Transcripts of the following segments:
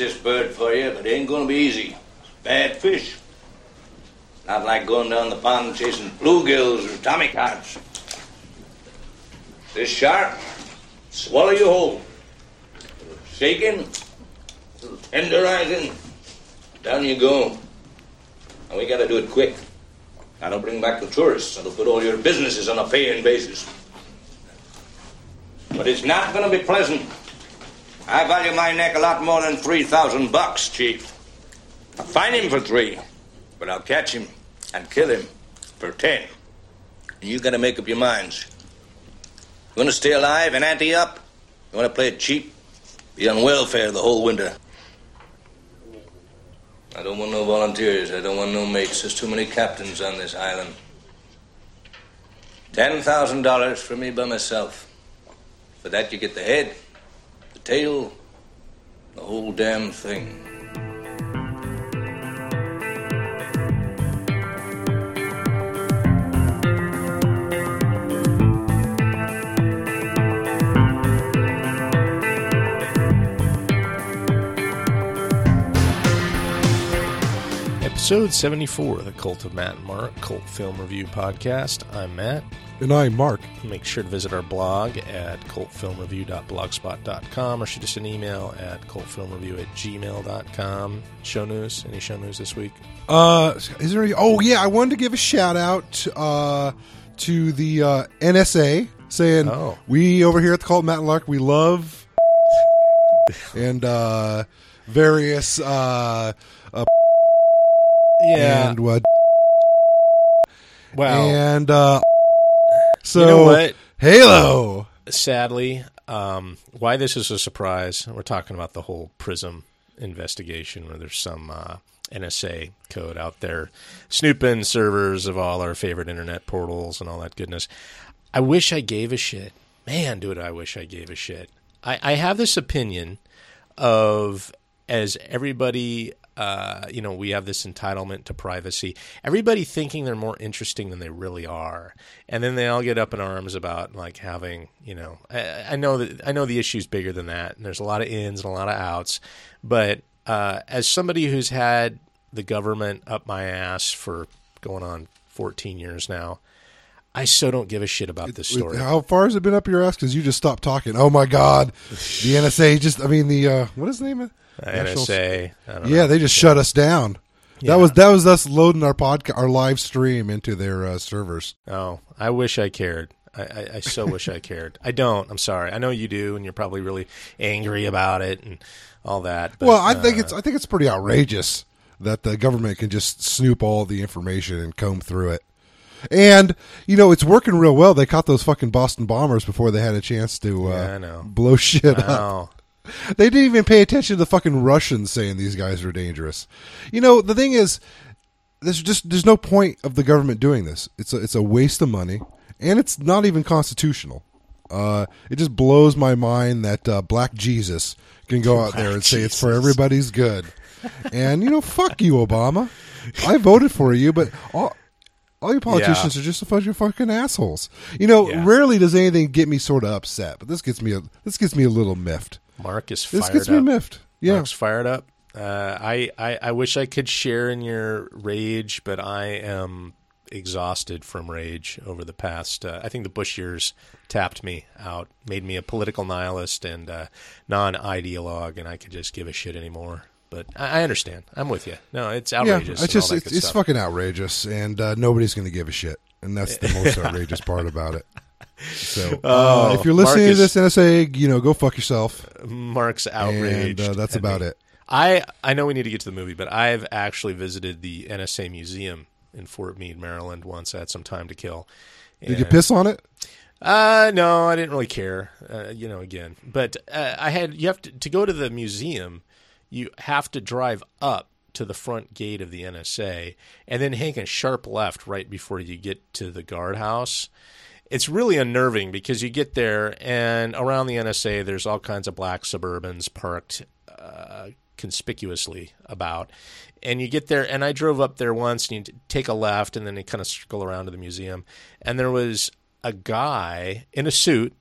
this bird for you, but it ain't gonna be easy. Bad fish. Not like going down the pond chasing bluegills or tommycods. This shark, swallow you whole. Shaking, tenderizing, down you go. And we gotta do it quick. I don't bring back the tourists. That'll put all your businesses on a paying basis. But it's not gonna be pleasant. I value my neck a lot more than 3,000 bucks, Chief. I'll find him for three, but I'll catch him and kill him for ten. And you gotta make up your minds. You wanna stay alive and ante up? You wanna play it cheap? Be on welfare the whole winter. I don't want no volunteers. I don't want no mates. There's too many captains on this island. Ten thousand dollars for me by myself. For that you get the head, tail, the whole damn thing. Episode 74 of the Cult of Matt and Mark Cult Film Review Podcast. I'm Matt. And I'm Mark. Make sure to visit our blog at cultfilmreview.blogspot.com or shoot us an email at cultfilmreview at gmail.com. Show news? Any show news this week? Uh, is there any? Oh yeah, I wanted to give a shout out uh, to the uh, NSA, saying Oh. we over here at the Cult Matt and Lark we love and uh, various uh, uh, and what Wow. and uh, so you know what? Halo. Sadly, um, why this is a surprise, we're talking about the whole PRISM investigation where there's some uh, NSA code out there snooping servers of all our favorite internet portals and all that goodness. I wish I gave a shit. Man, dude, I wish I gave a shit. I, I have this opinion of as everybody uh, you know, we have this entitlement to privacy. Everybody thinking they're more interesting than they really are, and then they all get up in arms about like having, you know, I, I know that I know the issue's bigger than that, and there's a lot of ins and a lot of outs. But uh, as somebody who's had the government up my ass for going on 14 years now, I so don't give a shit about this story. How far has it been up your ass? Because you just stopped talking. Oh my god, the NSA just. I mean the uh, what is the name of NSA, I don't Yeah, know. they just shut us down. Yeah. That was that was us loading our podcast, our live stream into their uh, servers. Oh, I wish I cared. I, I, I so wish I cared. I don't. I'm sorry. I know you do, and you're probably really angry about it and all that. but, well, I think uh, it's I think it's pretty outrageous that the government can just snoop all the information and comb through it. And you know it's working real well. They caught those fucking Boston bombers before they had a chance to uh, Yeah, I know. blow shit up. They didn't even pay attention to the fucking Russians saying these guys are dangerous. You know, the thing is, there's just there's no point of the government doing this. It's a it's a waste of money, and it's not even constitutional. Uh, it just blows my mind that uh, Black Jesus can go out there and say it's for everybody's good. And you know, fuck you, Obama. I voted for you, but all all you politicians are just a bunch of fucking assholes. You know, Yeah. rarely does anything get me sort of upset, but this gets me a this gets me a little miffed. Mark is fired This gets up. me miffed. Yeah. Mark's fired up. Uh, I, I I wish I could share in your rage, but I am exhausted from rage over the past. Uh, I think the Bush years tapped me out, made me a political nihilist and uh, non-ideologue, and I could just give a shit anymore. But I, I understand. I'm with you. No, it's Yeah, outrageous. it's just it's, it's fucking outrageous, and uh, nobody's going to give a shit, and that's the most outrageous part about it. So, uh, Oh, if you're listening to this NSA, you know, go fuck yourself, Mark's outraged. and uh, that's about me. it. I I know we need to get to the movie, but I've actually visited the NSA museum in Fort Meade, Maryland. Once I had some time to kill. Did you piss on it? Uh, no, I didn't really care. Uh, you know, again, but uh, I had you have to to go to the museum. You have to drive up to the front gate of the NSA and then hang a sharp left right before you get to the guardhouse. It's really unnerving because you get there and around the NSA, there's all kinds of black Suburbans parked uh, conspicuously about. And you get there, and I drove up there once, and you take a left, and then you kind of circle around to the museum. And there was a guy in a suit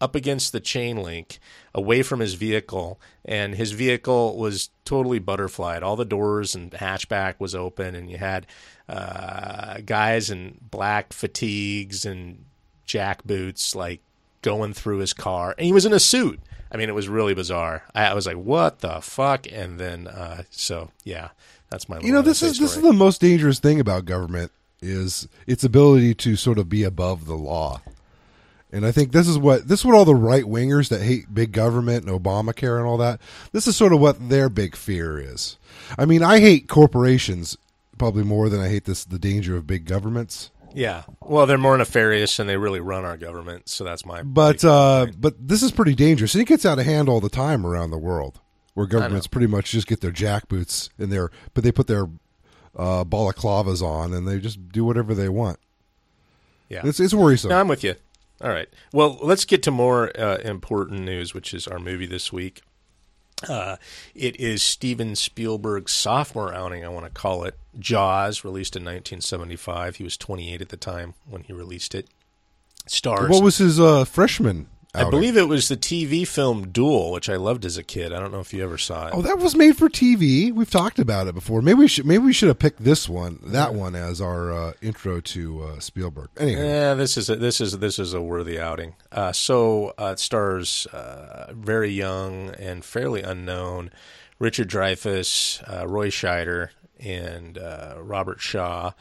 up against the chain link, away from his vehicle, and his vehicle was totally butterflied. All the doors and hatchback was open, and you had uh, guys in black fatigues and jack boots, like going through his car, and he was in a suit. I mean, it was really bizarre. I, I was like, "What the fuck?" And then, uh, so yeah, that's my. You know, this is this is the most dangerous thing about government is its ability to sort of be above the law. And I think this is what this is what all the right wingers that hate big government and Obamacare and all that. This is sort of what their big fear is. I mean, I hate corporations probably more than I hate this the danger of big governments. Yeah. Well, they're more nefarious and they really run our government, so that's my. But uh, but this is pretty dangerous. And it gets out of hand all the time around the world, where governments pretty much just get their jackboots in their, but they put their uh, balaclavas on and they just do whatever they want. Yeah, it's it's worrisome. No, I'm with you. All right. Well, let's get to more uh, important news, which is our movie this week. Uh, it is Steven Spielberg's sophomore outing, I want to call it. Jaws, released in 1975. He was 28 at the time when he released it. Stars. What was his uh, freshman I believe it was the TV film Duel, which I loved as a kid. I don't know if you ever saw it. Oh, that was made for TV. We've talked about it before. Maybe we should maybe we should have picked this one, that one, as our uh, intro to uh, Spielberg. Anyway, yeah, this is a, this is this is a worthy outing. Uh, so uh, it stars uh, very young and fairly unknown Richard Dreyfuss, uh, Roy Scheider, and Robert Shaw.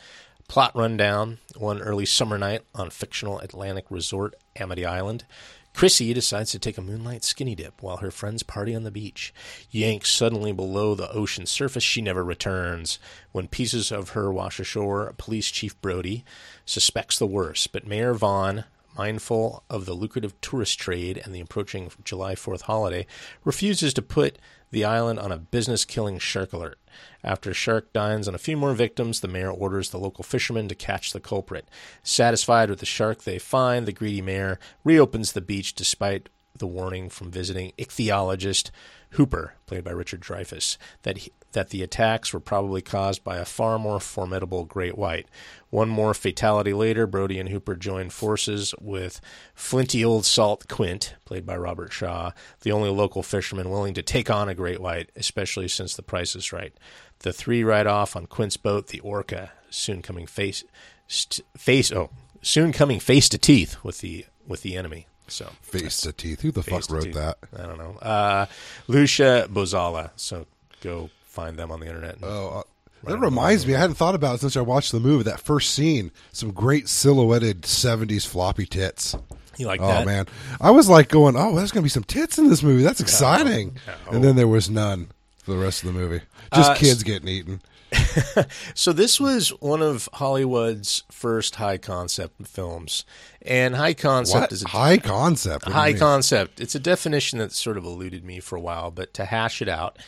Plot rundown: One early summer night on fictional Atlantic resort Amity Island. Chrissy decides to take a moonlight skinny dip while her friends party on the beach. Yanked suddenly below the ocean surface, she never returns. When pieces of her wash ashore, Police Chief Brody suspects the worst, but Mayor Vaughn, mindful of the lucrative tourist trade and the approaching July 4th holiday, refuses to put the island on a business killing shark alert. After shark dines on a few more victims, the mayor orders the local fishermen to catch the culprit. Satisfied with the shark they find, the greedy mayor reopens the beach despite the warning from visiting ichthyologist Hooper, played by Richard Dreyfuss, that that the attacks were probably caused by a far more formidable great white. One more fatality later, Brody and Hooper join forces with flinty old salt Quint, played by Robert Shaw, the only local fisherman willing to take on a great white, especially since the price is right. The three ride off on Quint's boat, the Orca, soon coming face st- face oh soon coming face to teeth with the with the enemy. So face to teeth. Who the fuck wrote teeth. that? I don't know. Uh, Lucia Bozala. So go find them on the internet. Oh, uh, that reminds me. I hadn't thought about it since I watched the movie. That first scene, some great silhouetted '70s floppy tits. You like oh, that? man, I was like going, "Oh, there's going to be some tits in this movie. That's exciting." And then there was none for the rest of the movie. Just Uh, kids getting eaten. So this was one of Hollywood's first high concept films, and high concept What is a high concept? High concept. It's a definition that sort of eluded me for a while, but to hash it out,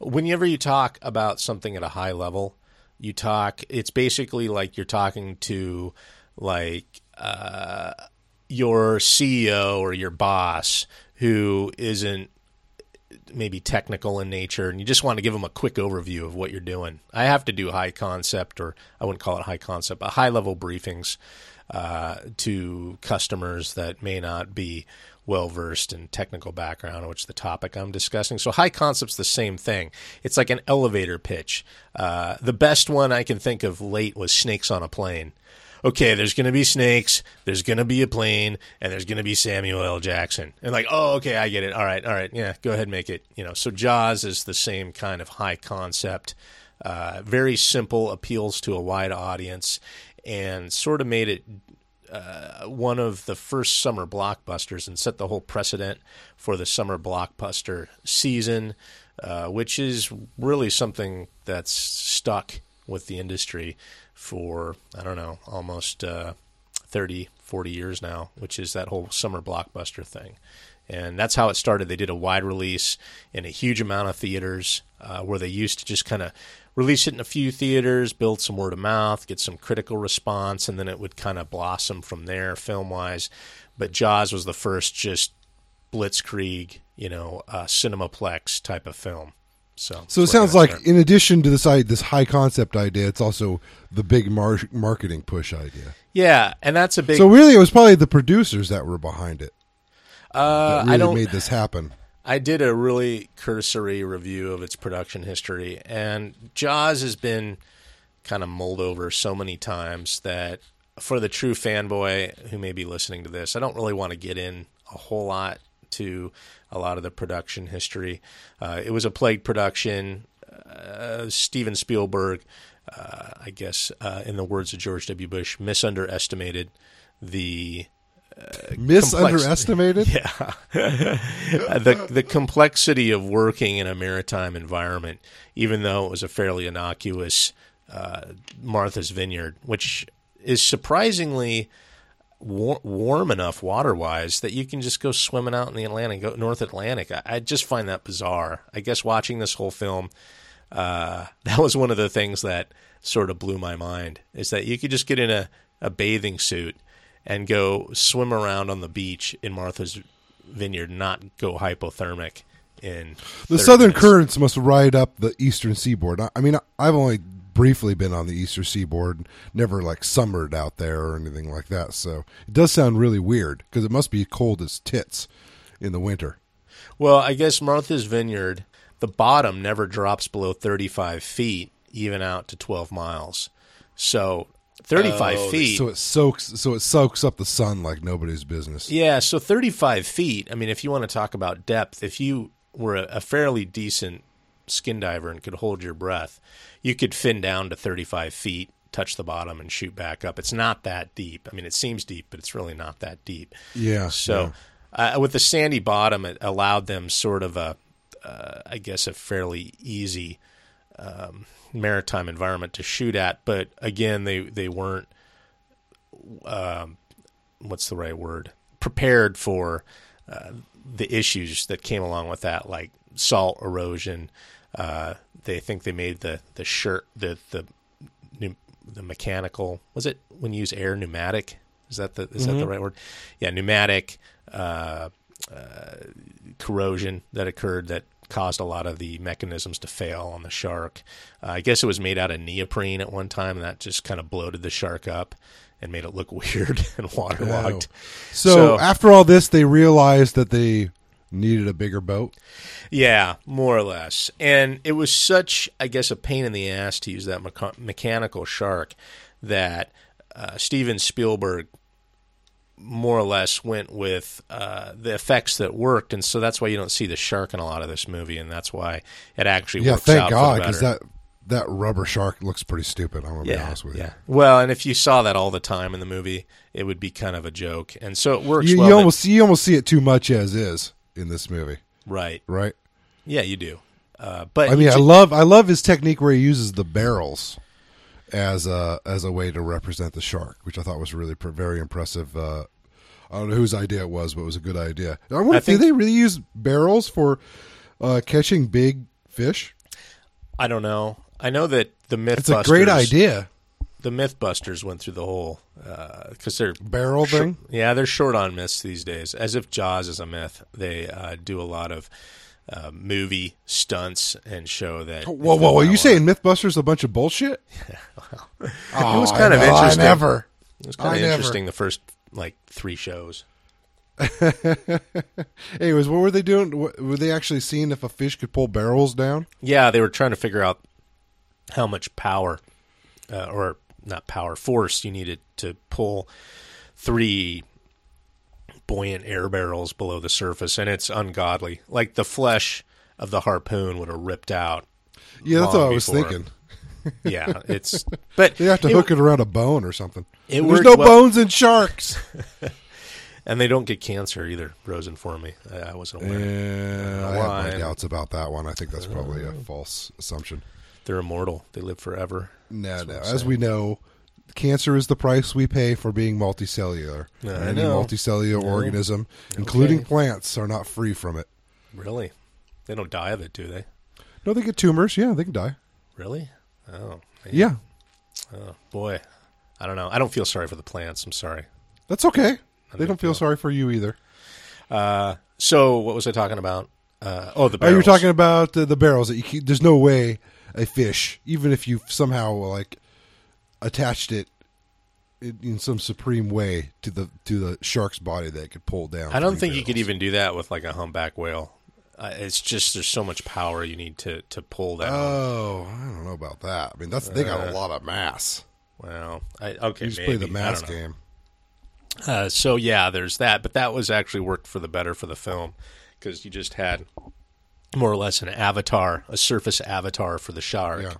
whenever you talk about something at a high level, you talk. It's basically like you're talking to like uh, your CEO or your boss who isn't maybe technical in nature and you just want to give them a quick overview of what you're doing. I have to do high concept or I wouldn't call it high concept, but high level briefings uh, to customers that may not be well versed in technical background, which the topic I'm discussing. So high concept's the same thing. It's like an elevator pitch. Uh, the best one I can think of late was snakes on a plane okay, there's going to be snakes, there's going to be a plane, and there's going to be Samuel L. Jackson. And like, oh, okay, I get it. All right, all right, yeah, go ahead, and make it. You know, so Jaws is the same kind of high concept, uh, very simple, appeals to a wide audience, and sort of made it uh, one of the first summer blockbusters and set the whole precedent for the summer blockbuster season, uh, which is really something that's stuck with the industry for, I don't know, almost uh, 30, 40 years now, which is that whole summer blockbuster thing. And that's how it started. They did a wide release in a huge amount of theaters uh, where they used to just kind of release it in a few theaters, build some word of mouth, get some critical response, and then it would kind of blossom from there film wise. But Jaws was the first just blitzkrieg, you know, uh, cinemaplex type of film. So, So it sounds like, started. in addition to this this high concept idea, it's also the big mar- marketing push idea. yeah, and that's a big. So really, it was probably the producers that were behind it. Uh, really I don't. made this happen. I did a really cursory review of its production history, and Jaws has been kind of mulled over so many times that for the true fanboy who may be listening to this, I don't really want to get in a whole lot to a lot of the production history. Uh, it was a plague production. Uh, Steven Spielberg, uh, I guess, uh, in the words of George W. Bush, misunderestimated the Misunderestimated. yeah. the the complexity of working in a maritime environment, even though it was a fairly innocuous uh, Martha's Vineyard, which is surprisingly war- warm enough water wise that you can just go swimming out in the Atlantic, go North Atlantic. I, I just find that bizarre. I guess watching this whole film, uh, that was one of the things that sort of blew my mind is that you could just get in a, a bathing suit and go swim around on the beach in Martha's Vineyard, not go hypothermic in The southern minutes. currents must ride up the eastern seaboard. I, I mean, I've only briefly been on the eastern seaboard, never like summered out there or anything like that. So it does sound really weird because it must be cold as tits in the winter. Well, I guess Martha's Vineyard, the bottom never drops below 35 feet, even out to 12 miles. So 35 feet. So it soaks. So it soaks up the sun like nobody's business. Yeah, so 35 feet. I mean, if you want to talk about depth, if you were a, a fairly decent skin diver and could hold your breath, you could fin down to 35 feet, touch the bottom, and shoot back up. It's not that deep. I mean, it seems deep, but it's really not that deep. Yeah. So, uh, with the sandy bottom, it allowed them sort of a, uh, I guess, a fairly easy um, maritime environment to shoot at. But again, they they weren't. Um, what's the right word? Prepared for uh, the issues that came along with that, like salt erosion. Uh, they think they made the the shirt the the the mechanical was it when you use air pneumatic is that the is that the right word yeah pneumatic uh, uh, corrosion that occurred that caused a lot of the mechanisms to fail on the shark uh, I guess it was made out of neoprene at one time and that just kind of bloated the shark up and made it look weird and waterlogged So, So- after all this, they realized that they needed a bigger boat. Yeah, more or less. And it was such, I guess, a pain in the ass to use that mecha- mechanical shark that uh, Steven Spielberg more or less went with uh, the effects that worked, and so that's why you don't see the shark in a lot of this movie, and that's why it actually Yeah, works thank out God, because that that rubber shark looks pretty stupid. I'm gonna be honest with you. yeah. Well, and if you saw that all the time in the movie, it would be kind of a joke, and so it works You, well. you that- almost you almost see it too much as is in this movie, right? right? Yeah, you do. Uh, but I mean, I love I love his technique where he uses the barrels as a as a way to represent the shark, which I thought was really pr- very impressive. Uh, I don't know whose idea it was, but it was a good idea. I wonder, I think- do they really use barrels for uh, catching big fish? I don't know. I know that the myth. It's a great idea. The MythBusters went through the whole because they're Barrel shor- thing. Yeah, they're short on myths these days. As if Jaws is a myth, they uh, do a lot of uh, movie stunts and show that. Whoa, whoa, whoa! You wild- saying MythBusters a bunch of bullshit? oh, it was kind of know, interesting. I never. It was kind I of never. interesting the first like three shows. Anyways, what were they doing? Were they actually seeing if a fish could pull barrels down? Yeah, they were trying to figure out how much power, uh, or not power, force you needed to pull three buoyant air barrels below the surface, and it's ungodly. Like the flesh of the harpoon would have ripped out. Yeah, that's long what I was before. thinking. Yeah, it's but you have to it- hook it around a bone or something. It There's no well- bones in sharks. and they don't get cancer either. Rosen for me, I, wasn't aware. Yeah, uh, I have my doubts about that one. I think that's probably a uh, false assumption. They're immortal. They live forever. No, no. As saying. we know, cancer is the price we pay for being multicellular. Any multicellular No. organism, including Okay. plants, are not free from it. Really, they don't die of it, do they? No, they get tumors. Yeah, they can die. Really? Oh, man. Yeah, Oh boy, I don't know. I don't feel sorry for the plants. I'm sorry. that's okay. They don't feel sorry for you either. Uh, so what was I talking about? Uh, oh, the Oh, barrels. you're talking about uh, the barrels that you keep. There's no way a fish, even if you somehow like attached it in, in some supreme way to the to the shark's body that it could pull down. I don't think you could even do that with like a humpback whale. Uh, it's just there's so much power you need to to pull down. Oh, I don't know about that. I mean, that's they got a lot of mass. well, I, okay, You just maybe. play the mass game. Uh, so yeah, there's that, but that was actually worked for the better for the film because you just had more or less an avatar, a surface avatar for the shark,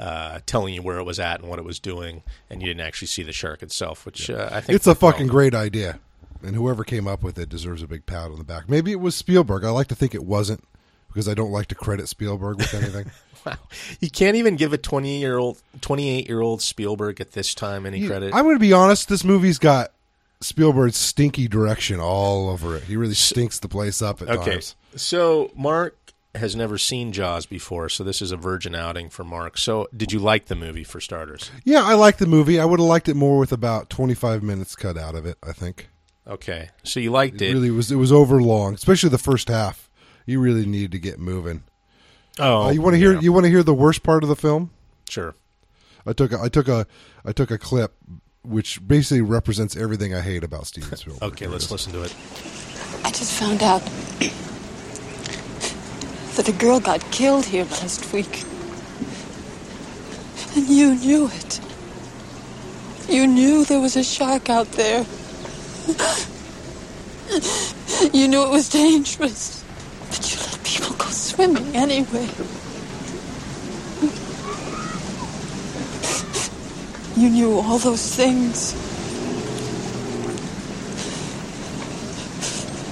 Yeah. uh, telling you where it was at and what it was doing, and you didn't actually see the shark itself, which uh, I think It's a fucking great idea, and whoever came up with it deserves a big pat on the back. Maybe it was Spielberg. I like to think it wasn't because I don't like to credit Spielberg with anything. Wow. You can't even give a 20 year old, 28 year old Spielberg at this time any credit. I'm going to be honest. This movie's got Spielberg's stinky direction all over it. He really stinks the place up at okay. times. So Mark has never seen Jaws before, so this is a virgin outing for Mark. So did you like the movie for starters? Yeah, I like the movie. I would have liked it more with about 25 minutes cut out of it. I think Okay. So you liked it it. really was. It was over long, especially the first half. You really needed to get moving. oh, Uh, you want to hear? yeah. You want to hear the worst part of the film? Sure. I took a, I took a I took a clip which basically represents everything I hate about Steven Spielberg. Okay, let's listen to it. I just found out that a girl got killed here last week. And you knew it. You knew there was a shark out there. You knew it was dangerous. But you let people go swimming anyway. You knew all those things.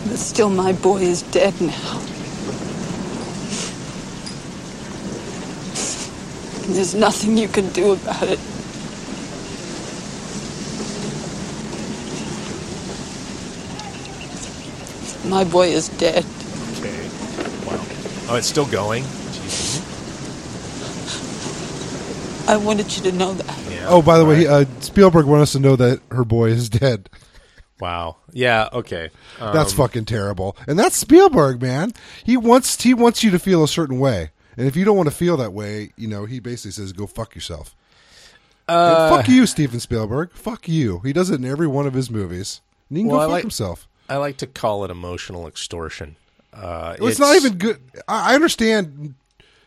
But still, my boy is dead now. And there's nothing you can do about it. My boy is dead. Okay. Wow. Oh, it's still going. Jesus. I wanted you to know that. Yeah. Oh, by the way, All right. uh, Spielberg wanted us to know that her boy is dead. wow. Yeah. Okay. Um, That's fucking terrible. And that's Spielberg, man. He wants he wants you to feel a certain way. And if you don't want to feel that way, you know, he basically says, "Go fuck yourself." Uh, fuck you, Steven Spielberg. Fuck you. He does it in every one of his movies. And he can Well, I go fuck like- himself. I like to call it emotional extortion. Uh, Well, it's, not even good. I understand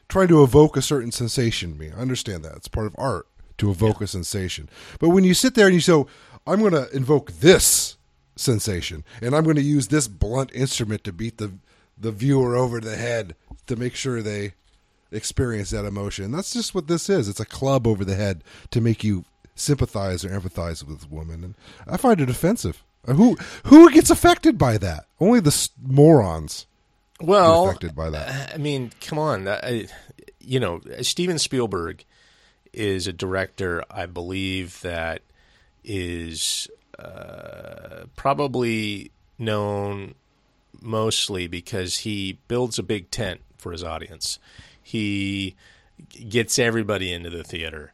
trying to evoke a certain sensation. Me, I understand that it's part of art to evoke a sensation. But when you sit there and you say, "I'm going to invoke this sensation, and I'm going to use this blunt instrument to beat the the viewer over the head to make sure they experience that emotion," that's just what this is. It's a club over the head to make you sympathize or empathize with a woman, and I find it offensive. Who who gets affected by that? Only the s- morons well affected by that. I mean, come on. I, you know, Steven Spielberg is a director, I believe, that is uh, probably known mostly because he builds a big tent for his audience. He gets everybody into the theater.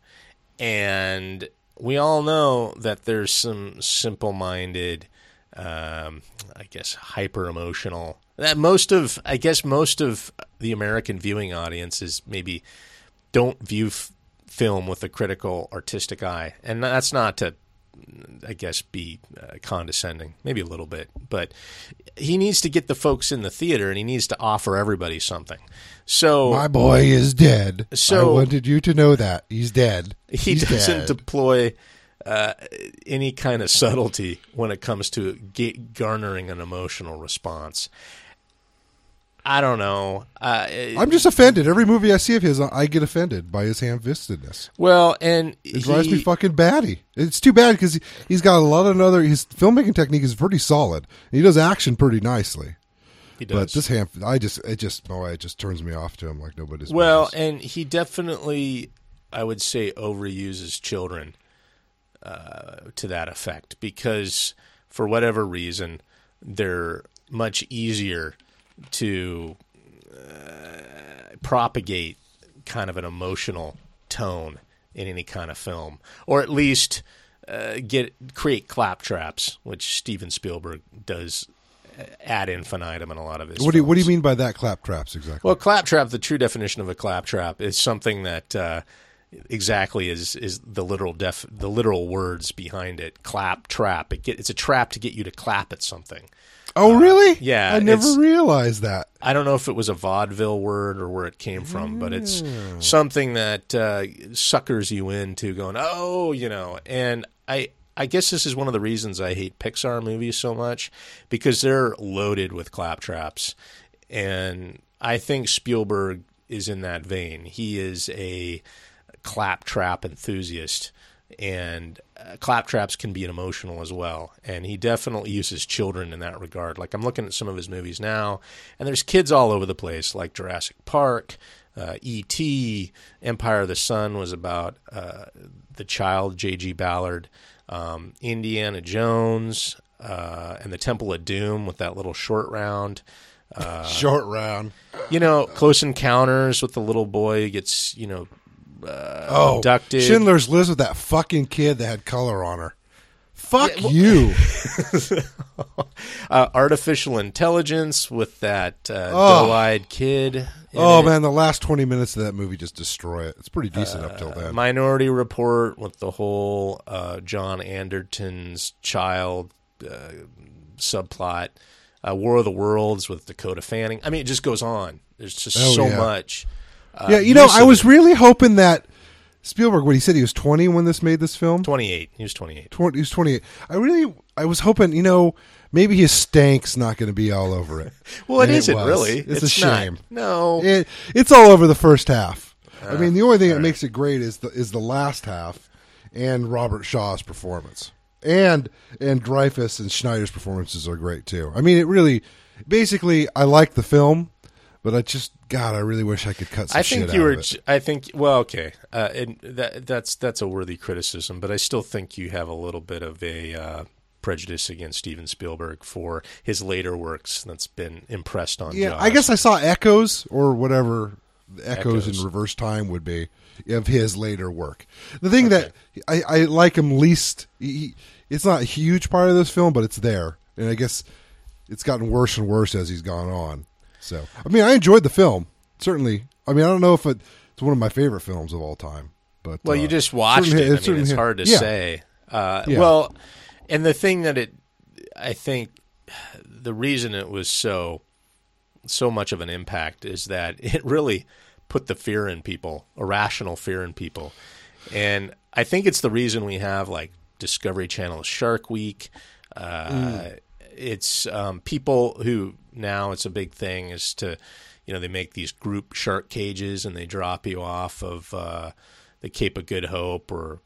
And we all know that there's some simple minded, um, I guess, hyper emotional. That most of, I guess, most of the American viewing audience is maybe don't view f- film with a critical, artistic eye, and that's not to, I guess, be uh, condescending, maybe a little bit, but he needs to get the folks in the theater, and he needs to offer everybody something. So My boy is dead. So- I wanted you to know that he's dead. he He's doesn't dead. deploy uh, any kind of subtlety when it comes to ga- garnering an emotional response. I don't know. Uh, I'm just offended. Every movie I see of his, I get offended by his ham-fistedness. well, and It drives he- me fucking batty. It's too bad because he, he's got a lot of other. His filmmaking technique is pretty solid. He does action pretty nicely. he does. But this ham, I just, it just, oh, it just turns me off to him like nobody's. Well, business. and he definitely, I would say, overuses children uh, to that effect because, for whatever reason, they're much easier to uh, propagate kind of an emotional tone in any kind of film, or at least uh, get create claptraps, which Steven Spielberg does uh, ad infinitum in a lot of his. what do you, what do you mean by that? Claptraps exactly. Well, claptrap, the true definition of a claptrap is something that uh, exactly is is the literal def the literal words behind it. Clap trap. It get, it's a trap to get you to clap at something. Oh, really? yeah, I never realized that. I don't know if it was a vaudeville word or where it came from, but it's something that uh, suckers you into going, oh, you know. And I, I guess this is one of the reasons I hate Pixar movies so much because they're loaded with claptraps, and I think Spielberg is in that vein. He is a claptrap enthusiast. And uh, claptraps can be emotional as well. And he definitely uses children in that regard. Like I'm looking at some of his movies now, and there's kids all over the place, like Jurassic Park, uh, E.T., Empire of the Sun was about uh, the child J.G. Ballard, um, Indiana Jones, uh, and the Temple of Doom with that little short round. Short round. You know, Close Encounters with the little boy gets, you know, Oh, abducted. Schindler's List with that fucking kid that had color on her. Fuck you. uh, artificial intelligence with that uh, Oh. doe-eyed kid. Oh it. man, the last twenty minutes of that movie just destroy it. It's pretty decent up till then. Minority Report with the whole uh, John Anderton's child uh, subplot. Uh, War of the Worlds with Dakota Fanning. I mean, it just goes on. There's just Oh, so yeah. much. Uh, yeah, you know, I was it. really hoping that Spielberg, when he said he was twenty when this made this film, 28. He was 28. 20, he was twenty eight. I really, I was hoping, you know, maybe his stank's not going to be all over it. Well, it isn't was. really. It's, a not. shame. No. It, it's all over the first half. I Uh, mean, the only thing that makes it great is the is the last half and Robert Shaw's performance. And and Dreyfuss and Scheider's performances are great too. I mean, it really basically I like the film, but I just God, I really wish I could cut some I shit think you were. of it. j- I think. Well, okay. Uh, and that that's that's a worthy criticism, but I still think you have a little bit of a uh, prejudice against Steven Spielberg for his later works that's been impressed on. Yeah, Josh. I guess I saw echoes or whatever echoes, Echoes. in reverse time would be of his later work. The thing that I, I like him least, he, it's not a huge part of this film, but it's there, and I guess it's gotten worse and worse as he's gone on. So, I mean, I enjoyed the film certainly. I mean, I don't know if it, it's one of my favorite films of all time, but Well, uh, you just watched it. I mean, it's hard to yeah. say. Uh, Yeah. Well, and the thing that it, I think, the reason it was so, so much of an impact is that it really put the fear in people, irrational fear in people, and I think it's the reason we have like Discovery Channel Shark Week. Uh, It's um, people who now it's a big thing is to, you know, they make these group shark cages and they drop you off of uh, the Cape of Good Hope or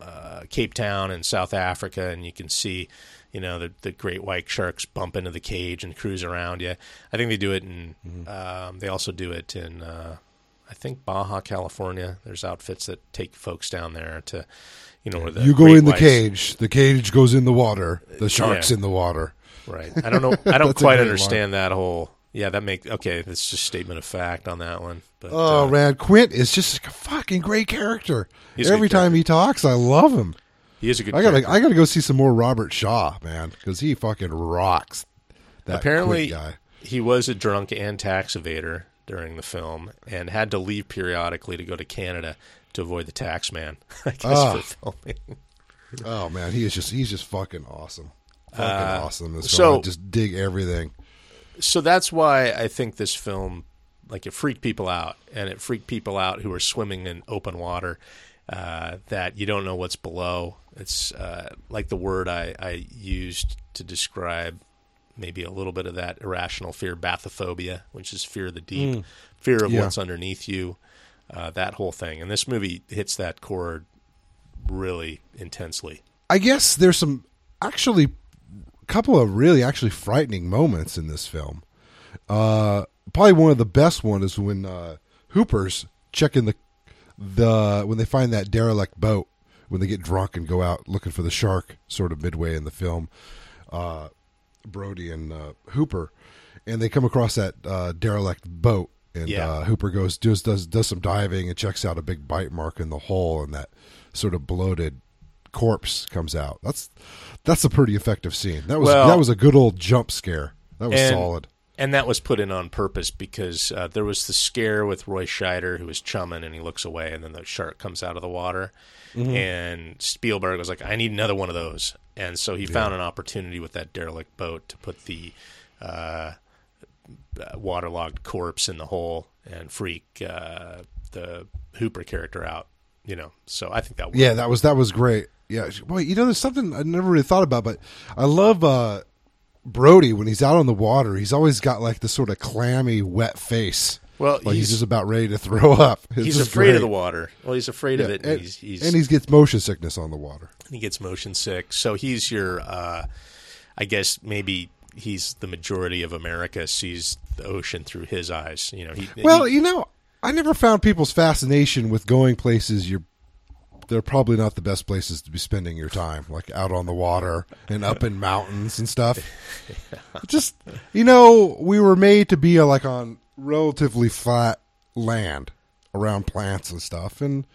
uh, Cape Town in South Africa, and you can see, you know, the, the great white sharks bump into the cage and cruise around you. I think they do it in. Um, they also do it in. Uh, I think Baja, California. There's outfits that take folks down there to, you know, where the You go in the whites- cage. The cage goes in the water. The shark's Yeah. in the water. Right. I don't know. I don't quite understand that whole. Yeah, that make okay. That's just statement of fact on that one. But Oh uh, man, Quint is just a fucking great character. Every time he talks, I love him. he is a good. I gotta, character. I gotta go see some more Robert Shaw, man, because he fucking rocks. That Apparently, he was a drunk and tax evader during the film, and had to leave periodically to go to Canada to avoid the tax man. I guess Ah. for filming. Oh man, he is just, he's just fucking awesome. Fucking awesome. This Uh, so- film. I just dig everything. so that's why I think this film, like, it freaked people out, and it freaked people out who are swimming in open water. Uh, that you don't know what's below. It's uh, like the word I, I used to describe maybe a little bit of that irrational fear, bathophobia, which is fear of the deep, fear of Yeah. what's underneath you, uh, that whole thing. And this movie hits that chord really intensely. I guess there's some actually a couple of really actually frightening moments in this film. Uh, probably one of the best one is when uh, Hooper's checking the the when they find that derelict boat when they get drunk and go out looking for the shark, sort of midway in the film. Uh, Brody and uh, Hooper, and they come across that uh, derelict boat, and Yeah. uh, Hooper goes does does does some diving and checks out a big bite mark in the hull, and that sort of bloated corpse comes out. That's that's a pretty effective scene. That was Well- that was a good old jump scare. That was And- solid. and that was put in on purpose because uh, there was the scare with Roy Scheider who was chumming and he looks away and then the shark comes out of the water, and Spielberg was like, "I need another one of those," and so he found an opportunity with that derelict boat to put the uh, uh, waterlogged corpse in the hole and freak uh, the Hooper character out. You know, so I think that worked. Yeah, that was that was great. Yeah, boy, you know, there's something I never really thought about, but I love uh, Brody when he's out on the water. He's always got like this sort of clammy, wet face. Well, like he's, he's- just about ready to throw up. It's he's afraid great. of the water. Well, he's afraid of it, and, and, he's, he's and he gets motion sickness on the water. he gets motion sick. So he's your, uh, I guess maybe he's the majority of America sees the ocean through his eyes. You know, he Well, he- you know, I never found people's fascination with going places you're. They're probably not the best places to be spending your time, like out on the water and up in mountains and stuff. Just you know, we were made to be uh, like on relatively flat land around plants and stuff, and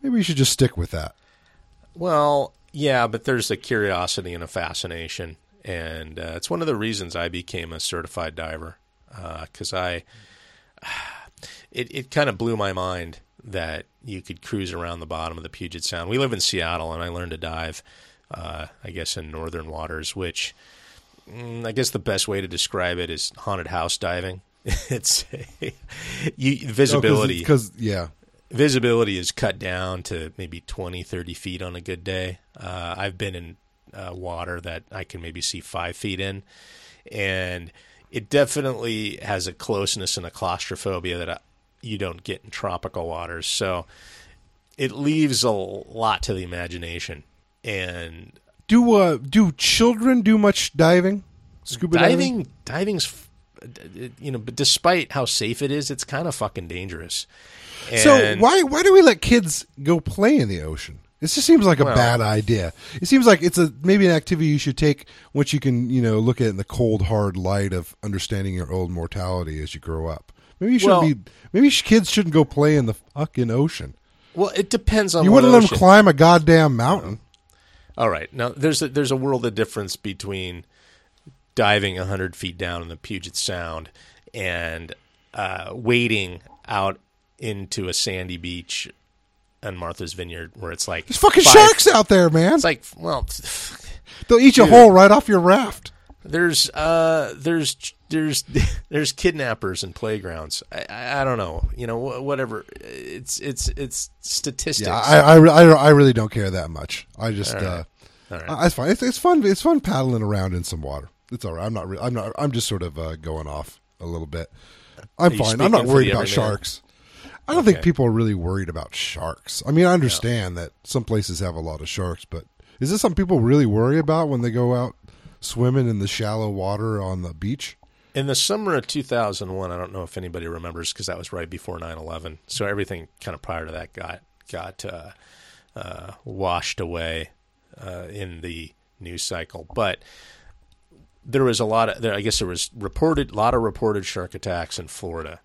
maybe we should just stick with that. well, yeah, but there's a curiosity and a fascination, and uh, it's one of the reasons I became a certified diver because I. It, it kind of blew my mind that you could cruise around the bottom of the Puget Sound. We live in Seattle, and I learned to dive, uh, I guess, in northern waters, which Mm, I guess the best way to describe it is haunted house diving. it's you, visibility. because yeah, visibility is cut down to maybe 20, 30 feet on a good day. Uh, I've been in uh, water that I can maybe see five feet in, and it definitely has a closeness and a claustrophobia that I, you don't get in tropical waters. So it leaves a lot to the imagination. And do uh, do children do much diving? Scuba diving. diving diving's you know but despite how safe it is it's kind of fucking dangerous So why why do we let kids go play in the ocean? This just seems like a Well- bad idea. It seems like it's a maybe an activity you should take once you can you know look at it in the cold hard light of understanding your own mortality as you grow up. Maybe you shouldn't Well- be. Maybe kids shouldn't go play in the fucking ocean. well it depends on You wouldn't let them climb a goddamn mountain. all right now there's a, there's a world of difference between diving 100 feet down in the puget sound and uh, wading out into a sandy beach on martha's vineyard where it's like There's fucking five- sharks out there, man. it's like well They'll eat you whole right off your raft. There's uh there's there's there's kidnappers and playgrounds. I, I, I don't know. You know whatever. It's it's it's statistics. Yeah, I, I, I, I really don't care that much. I just All right. uh, All right. I- it's fine. It's, it's fun. It's fun paddling around in some water. It's all right. I'm not. Re- I'm not. I'm just sort of uh, going off a little bit. I'm fine. I'm not worried about sharks. I don't think Okay. people are really worried about sharks. I mean, I understand that some places have a lot of sharks, but is this something people really worry about when they go out swimming in the shallow water on the beach? In the summer of 2001, I don't know if anybody remembers because that was right before 9/11. So everything kind of prior to that got got uh, uh, washed away uh, in the news cycle. But there was a lot of there. I guess there was reported a lot of reported shark attacks in Florida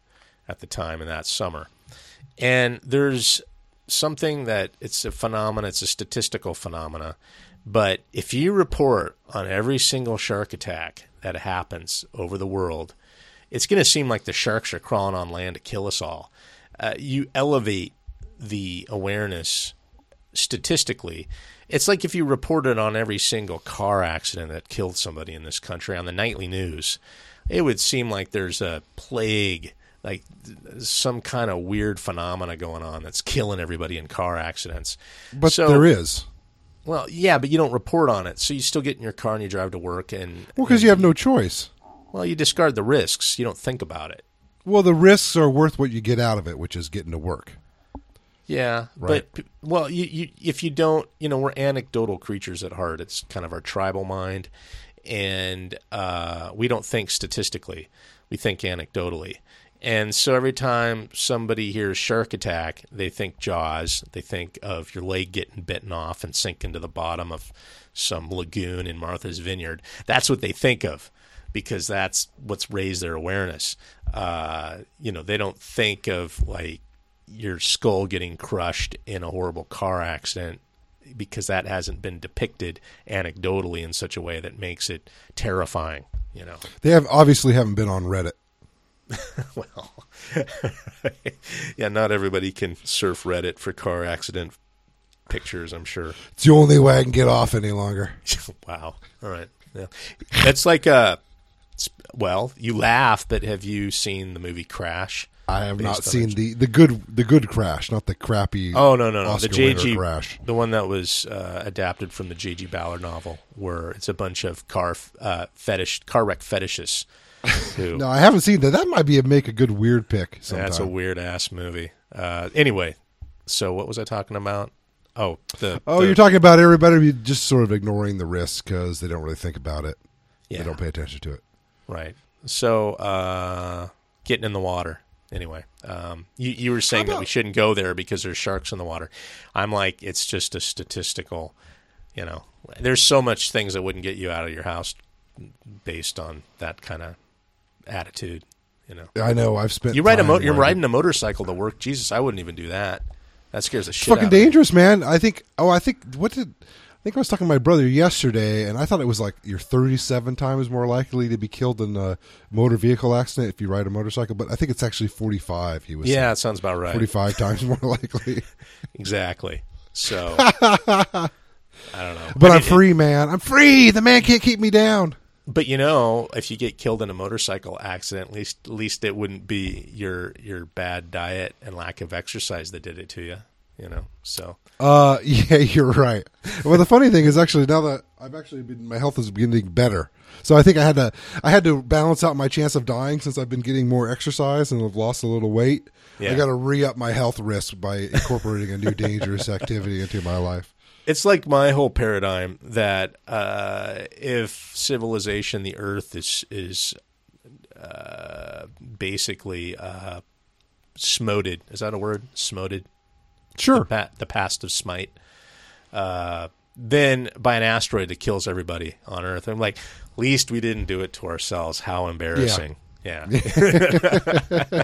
at the time in that summer. And there's something that it's a phenomenon, it's a statistical phenomena. But if you report on every single shark attack that happens over the world, it's going to seem like the sharks are crawling on land to kill us all. Uh, you elevate the awareness statistically. It's like if you reported on every single car accident that killed somebody in this country on the nightly news, it would seem like there's a plague, like some kind of weird phenomena going on that's killing everybody in car accidents. But So- there is. Well, yeah, but you don't report on it, so you still get in your car and you drive to work, and Well, because you have no choice. well, you discard the risks. You don't think about it. Well, the risks are worth what you get out of it, which is getting to work. Yeah, Right. but well, you, you if you don't, you know, we're anecdotal creatures at heart. It's kind of our tribal mind, and uh, we don't think statistically. We think anecdotally. And so every time somebody hears shark attack, they think Jaws. They think of your leg getting bitten off and sinking to the bottom of some lagoon in Martha's Vineyard. That's what they think of because that's what's raised their awareness. Uh, you know, they don't think of like your skull getting crushed in a horrible car accident because that hasn't been depicted anecdotally in such a way that makes it terrifying. You know, They have obviously haven't been on Reddit. well, yeah, not everybody can surf Reddit for car accident pictures. I'm sure. It's the only way I can get off any longer. wow. All right. Yeah. That's like uh sp- well, you laugh, but have you seen the movie Crash? I have not seen it. the the good the good crash, not the crappy. Oh no no no Oscar the JG crash. the one that was uh, adapted from the JG Ballard novel, where it's a bunch of car f- uh, fetish car wreck fetishists. Who No, I haven't seen that. That might be a make a good weird pick. Sometime. that's a weird ass movie. Uh, anyway, so what was I talking about? Oh the Oh, the- you're talking about everybody just sort of ignoring the risk because they don't really think about it. yeah They don't pay attention to it. right. So uh, getting in the water. Anyway, um, you you were saying that we shouldn't go there because there's sharks in the water. I'm like, it's just a statistical. You know, there's so much things that wouldn't get you out of your house based on that kind of attitude. You know, I know. I've spent. you ride a mo- you're riding a motorcycle to work. Jesus, I wouldn't even do that. That scares the shit. fucking out of me. dangerous, man. I think. Oh, I think. What did? I think I was talking to my brother yesterday, and I thought it was like you're 37 times more likely to be killed in a motor vehicle accident if you ride a motorcycle. But I think it's actually 45. He was. Yeah, it sounds about right. 45 times more likely. Exactly. So I don't know. But I I'm mean, free, man. I'm free. The man can't keep me down. But you know, if you get killed in a motorcycle accident, at least at least it wouldn't be your your bad diet and lack of exercise that did it to you. You know, so Uh, yeah, you're right. Well, the funny thing is actually now that I've actually been, my health is getting better. So I think I had to, I had to balance out my chance of dying since I've been getting more exercise and I've lost a little weight. Yeah. I got to re up my health risk by incorporating a new dangerous activity into my life. It's like my whole paradigm that uh, if civilization, the Earth is is uh, basically uh, smoted. Is that a word? Smoted. Sure. pa- the past of smite uh, then by an asteroid that kills everybody on earth i'm like least we didn't do it to ourselves how embarrassing yeah,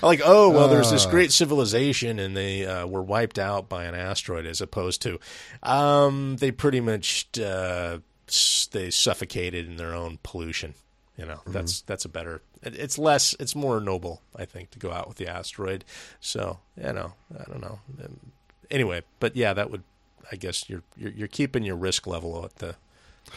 like oh well there's this great civilization and they uh, were wiped out by an asteroid as opposed to um, they pretty much uh, they suffocated in their own pollution you know? That's that's a better it- it's less it's more noble i think to go out with the asteroid. So you know i don't know. Um, anyway but yeah that would i guess you're you're, you're keeping your risk level at the,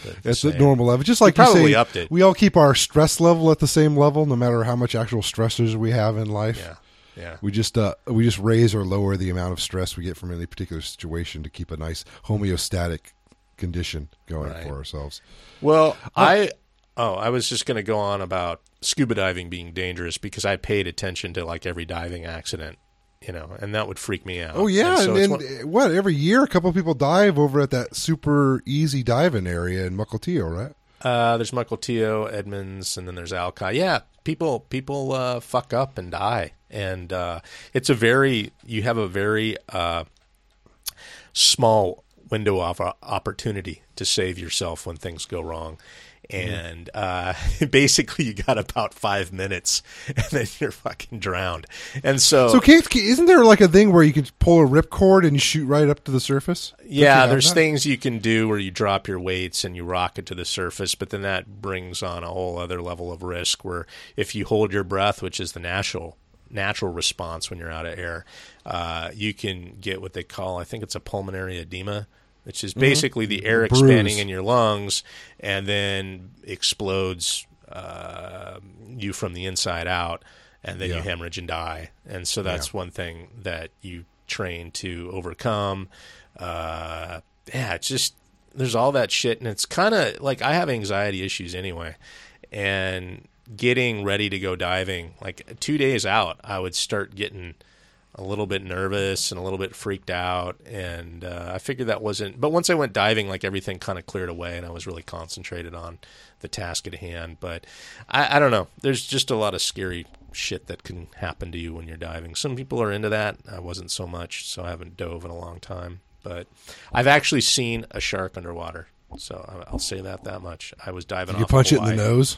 the, the normal level. Just like you probably say, upped it. we all keep our stress level at the same level, no matter how much actual stressors we have in life. yeah yeah We just uh, we just raise or lower the amount of stress we get from any particular situation to keep a nice homeostatic condition going Right. for ourselves. Well, I oh, I was just going to go on about scuba diving being dangerous because I paid attention to like every diving accident, you know, and that would freak me out. Oh yeah, so and, and, one- uh, what every year a couple of people dive over at that super easy diving area in Mukilteo, right? uh, there's Mukilteo, Edmonds, and then there's Alki. Yeah, people people uh, fuck up and die, and uh, it's a very you have a very uh, small window of opportunity to save yourself when things go wrong. And uh, basically, you got about five minutes, and then you're fucking drowned. And so, So can't, isn't there like a thing where you can pull a ripcord and shoot right up to the surface? Yeah, there's that? things you can do where you drop your weights and you rocket to the surface, but then that brings on a whole other level of risk where if you hold your breath, which is the natural natural response when you're out of air, uh, you can get what they call, I think it's a pulmonary edema, which is basically the air Bruise. expanding in your lungs and then explodes uh, you from the inside out, and then you hemorrhage and die. And so that's one thing that you train to overcome. Uh, yeah, it's just there's all that shit, and it's kind of like I have anxiety issues anyway, and getting ready to go diving, like two days out, I would start getting a little bit nervous and a little bit freaked out. And uh, i figured that wasn't but once i went diving like everything kind of cleared away and i was really concentrated on the task at hand. But I, I don't know. There's just a lot of scary shit that can happen to you when you're diving. Some people are into that. I wasn't so much so i haven't dove in a long time. But i've actually seen a shark underwater so i'll say that that much. I was diving You off punch it in the nose.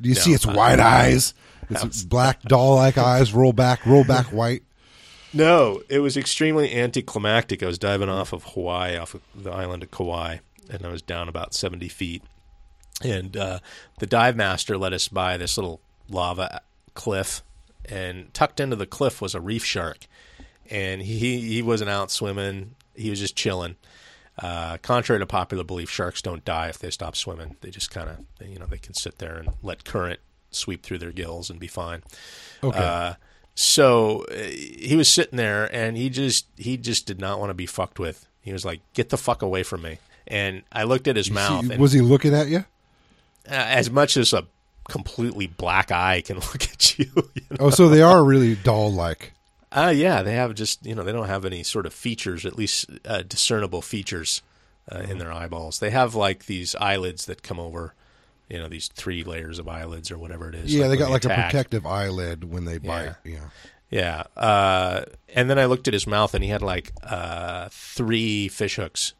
Do you No, see its I- wide eyes? Its black doll-like eyes roll back, roll back white. No, it was extremely anticlimactic. I was diving off of Hawaii, off of the island of Kauai, and I was down about 70 feet. And uh, the dive master let us by this little lava cliff, and tucked into the cliff was a reef shark. And he, he wasn't out swimming, he was just chilling. Uh, contrary to popular belief, sharks don't die if they stop swimming. They just kind of, you know, they can sit there and let current sweep through their gills and be fine. Okay. Uh, so uh, he was sitting there, and he just he just did not want to be fucked with. He was like, "Get the fuck away from me!" And I looked at his mouth, and was he looking at you? uh, as much as a completely black eye can look at you. you know? Oh, so they are really doll like. Uh, yeah, they have just you know they don't have any sort of features, at least uh, discernible features uh, in their eyeballs. They have like these eyelids that come over, you know, these three layers of eyelids or whatever it is. Yeah, they when got like a protective eyelid when they bite. Yeah. Yeah. Yeah. Uh, and then I looked at his mouth, and he had like uh, three fish hooks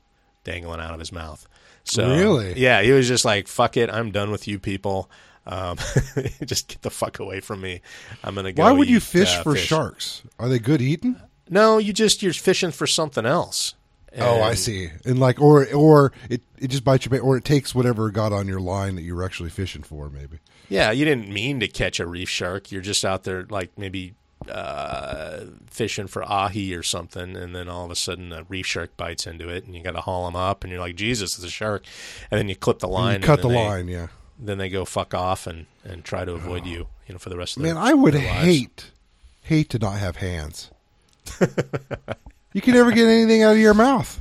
dangling out of his mouth. So Really? yeah, he was just like, "Fuck it, I'm done with you people. Um, just get the fuck away from me. I'm gonna go." Why would you fish uh, for sharks? Are they good eating? No, you just you're fishing for something else. Oh, I see. And like, or or it it just bites your bait, or it takes whatever got on your line that you were actually fishing for. Maybe. Yeah, you didn't mean to catch a reef shark. You're just out there, like maybe uh, fishing for ahi or something, and then all of a sudden a reef shark bites into it, and you got to haul them up, and you're like, Jesus, it's a shark, and then you clip the line, you cut the they- line. Yeah. then they go fuck off and and try to avoid you, you know, for the rest of Man, their, I would hate hate to not have hands. you can never get anything out of your mouth.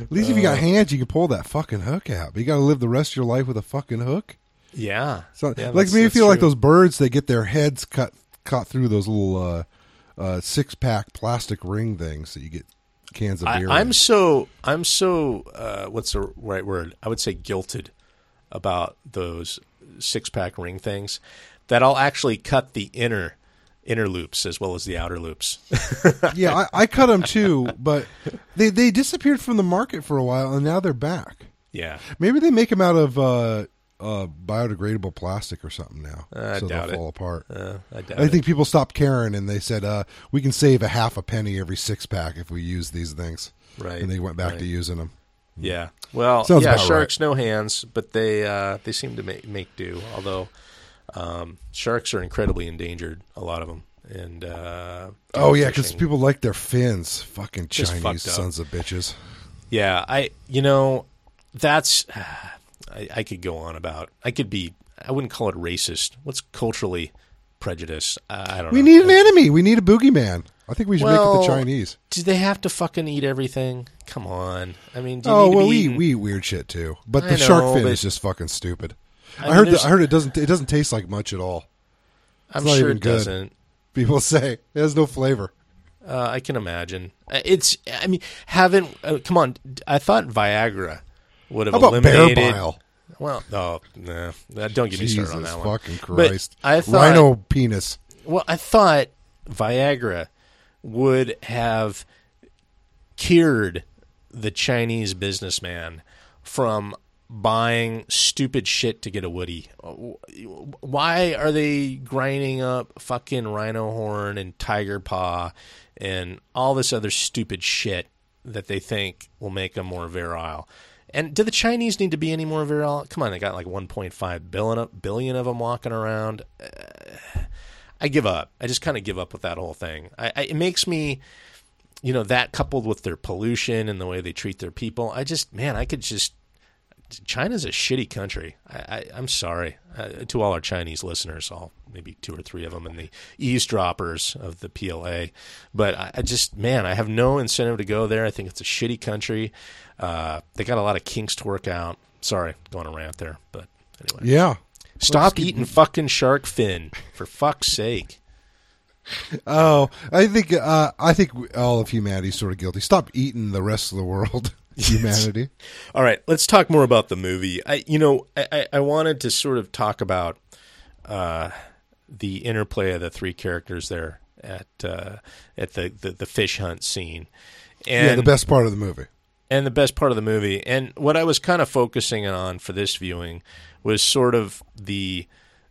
At least if you Uh. got hands, you can pull that fucking hook out. But you got to live the rest of your life with a fucking hook. Yeah, So, Yeah, like me, feel like those birds. They get their heads cut cut through those little uh, uh, six pack plastic ring things that you get cans of I, beer. I'm in. so I'm so uh, what's the right word? I would say guilted about those six pack ring things that I'll actually cut the inner inner loops as well as the outer loops. yeah, I, I cut them too, but they they disappeared from the market for a while, and now they're back. yeah, Maybe they make them out of uh, uh, biodegradable plastic or something now, I so they'll it. fall apart. uh, I doubt I it. think people stopped caring, and they said uh, we can save a half a penny every six pack if we use these things. Right, and they went back right. to using them. Yeah. Well, Sounds yeah, sharks no hands, but they uh, they seem to make make do. Although um, sharks are incredibly endangered, a lot of them. And uh, Oh yeah, because people like their fins. Fucking Chinese sons of bitches. Yeah, I you know that's I, I could go on about. I could be. I wouldn't call it racist. What's culturally prejudice? I, I don't know. We know. need an enemy. We need a boogeyman. I think we should make it the Chinese. Do they have to fucking eat everything? Come on. I mean, do you Oh need to well, we eating- we eat weird shit too. But the shark fin but- is just fucking stupid. I, I mean, heard. The, I heard it doesn't. It doesn't taste like much at all. I'm not sure it good. doesn't. People say it has no flavor. Uh, I can imagine. Uh, It's. I mean, haven't. Uh, come on. I thought Viagra would have How about bear eliminated. bile? Well, oh, nah, Uh, don't get me started on that one. fucking Christ! But! I thought. Rhino penis. Well, I thought Viagra would have cured the Chinese businessman from buying stupid shit to get a woody. Why are they grinding up fucking rhino horn and tiger paw and all this other stupid shit that they think will make them more virile? And do the Chinese need to be any more virile? Come on, they got like 1.5 billion, billion of them walking around. Uh, I give up. I just kind of give up with that whole thing. I, I, it makes me, you know, that coupled with their pollution and the way they treat their people. I just, man, I could just. China's a shitty country. I, I, I'm sorry uh, to all our Chinese listeners, all maybe two or three of them, and the eavesdroppers of the PLA. But I, I just, man, I have no incentive to go there. I think it's a shitty country. Uh, they got a lot of kinks to work out. Sorry, going a rant there, but anyway. Yeah. Stop eating fucking shark fin, for fuck's sake. Oh, I think uh, I think all of humanity's sort of guilty. Stop eating the rest of the world, humanity. All right, let's talk more about the movie. I, you know, I, I- wanted to sort of talk about uh, the interplay of the three characters there at uh, at the, the the fish hunt scene, and yeah, the best part of the movie. and the best part of the movie. And what I was kind of focusing on for this viewing was sort of the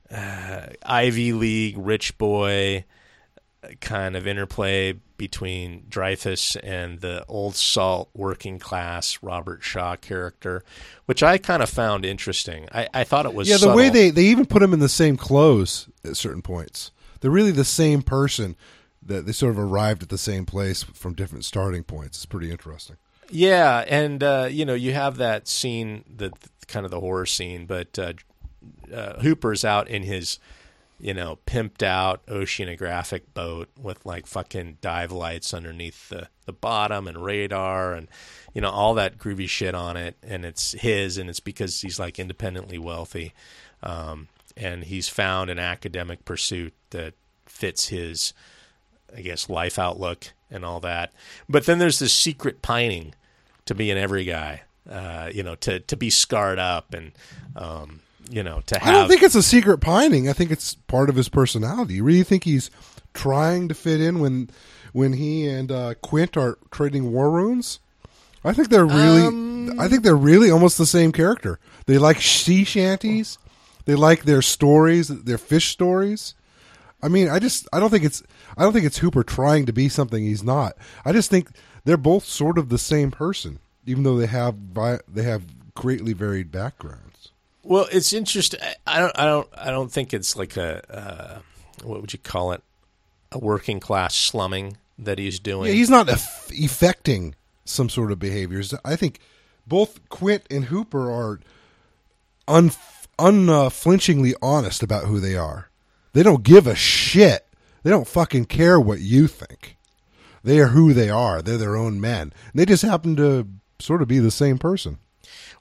uh, Ivy League rich boy kind of interplay between Dreyfuss and the old salt working class Robert Shaw character, which I kind of found interesting. I, I thought it was Yeah, the way they they even put him in the same clothes at certain points. They're really the same person. That they sort of arrived at the same place from different starting points. It's pretty interesting. Yeah, and uh, you know you have that scene, the kind of the horror scene, but uh, uh, Hooper's out in his, you know, pimped out oceanographic boat with like fucking dive lights underneath the the bottom and radar and you know all that groovy shit on it, and it's his, and it's because he's like independently wealthy, um, and he's found an academic pursuit that fits his I guess, life outlook and all that. But then there's this secret pining to be an every guy, uh, you know, to, to be scarred up and, um, you know, to have. I don't think it's a secret pining. I think it's part of his personality. You really think he's trying to fit in when when he and uh, Quint are trading war runes? I think they're really. Um, I think they're really almost the same character. They like sea shanties. They like their stories, their fish stories. I mean, I just I don't think it's I don't think it's Hooper trying to be something he's not. I just think they're both sort of the same person, even though they have vi- they have greatly varied backgrounds. Well, it's interesting. I don't, I don't, I don't think it's like a, uh, what would you call it? A working class slumming that he's doing. Yeah, he's not eff- effecting some sort of behaviors. I think both Quint and Hooper are un- unflinchingly honest about who they are. They don't give a shit. They don't fucking care what you think. They are who they are. They're their own men. And they just happen to sort of be the same person.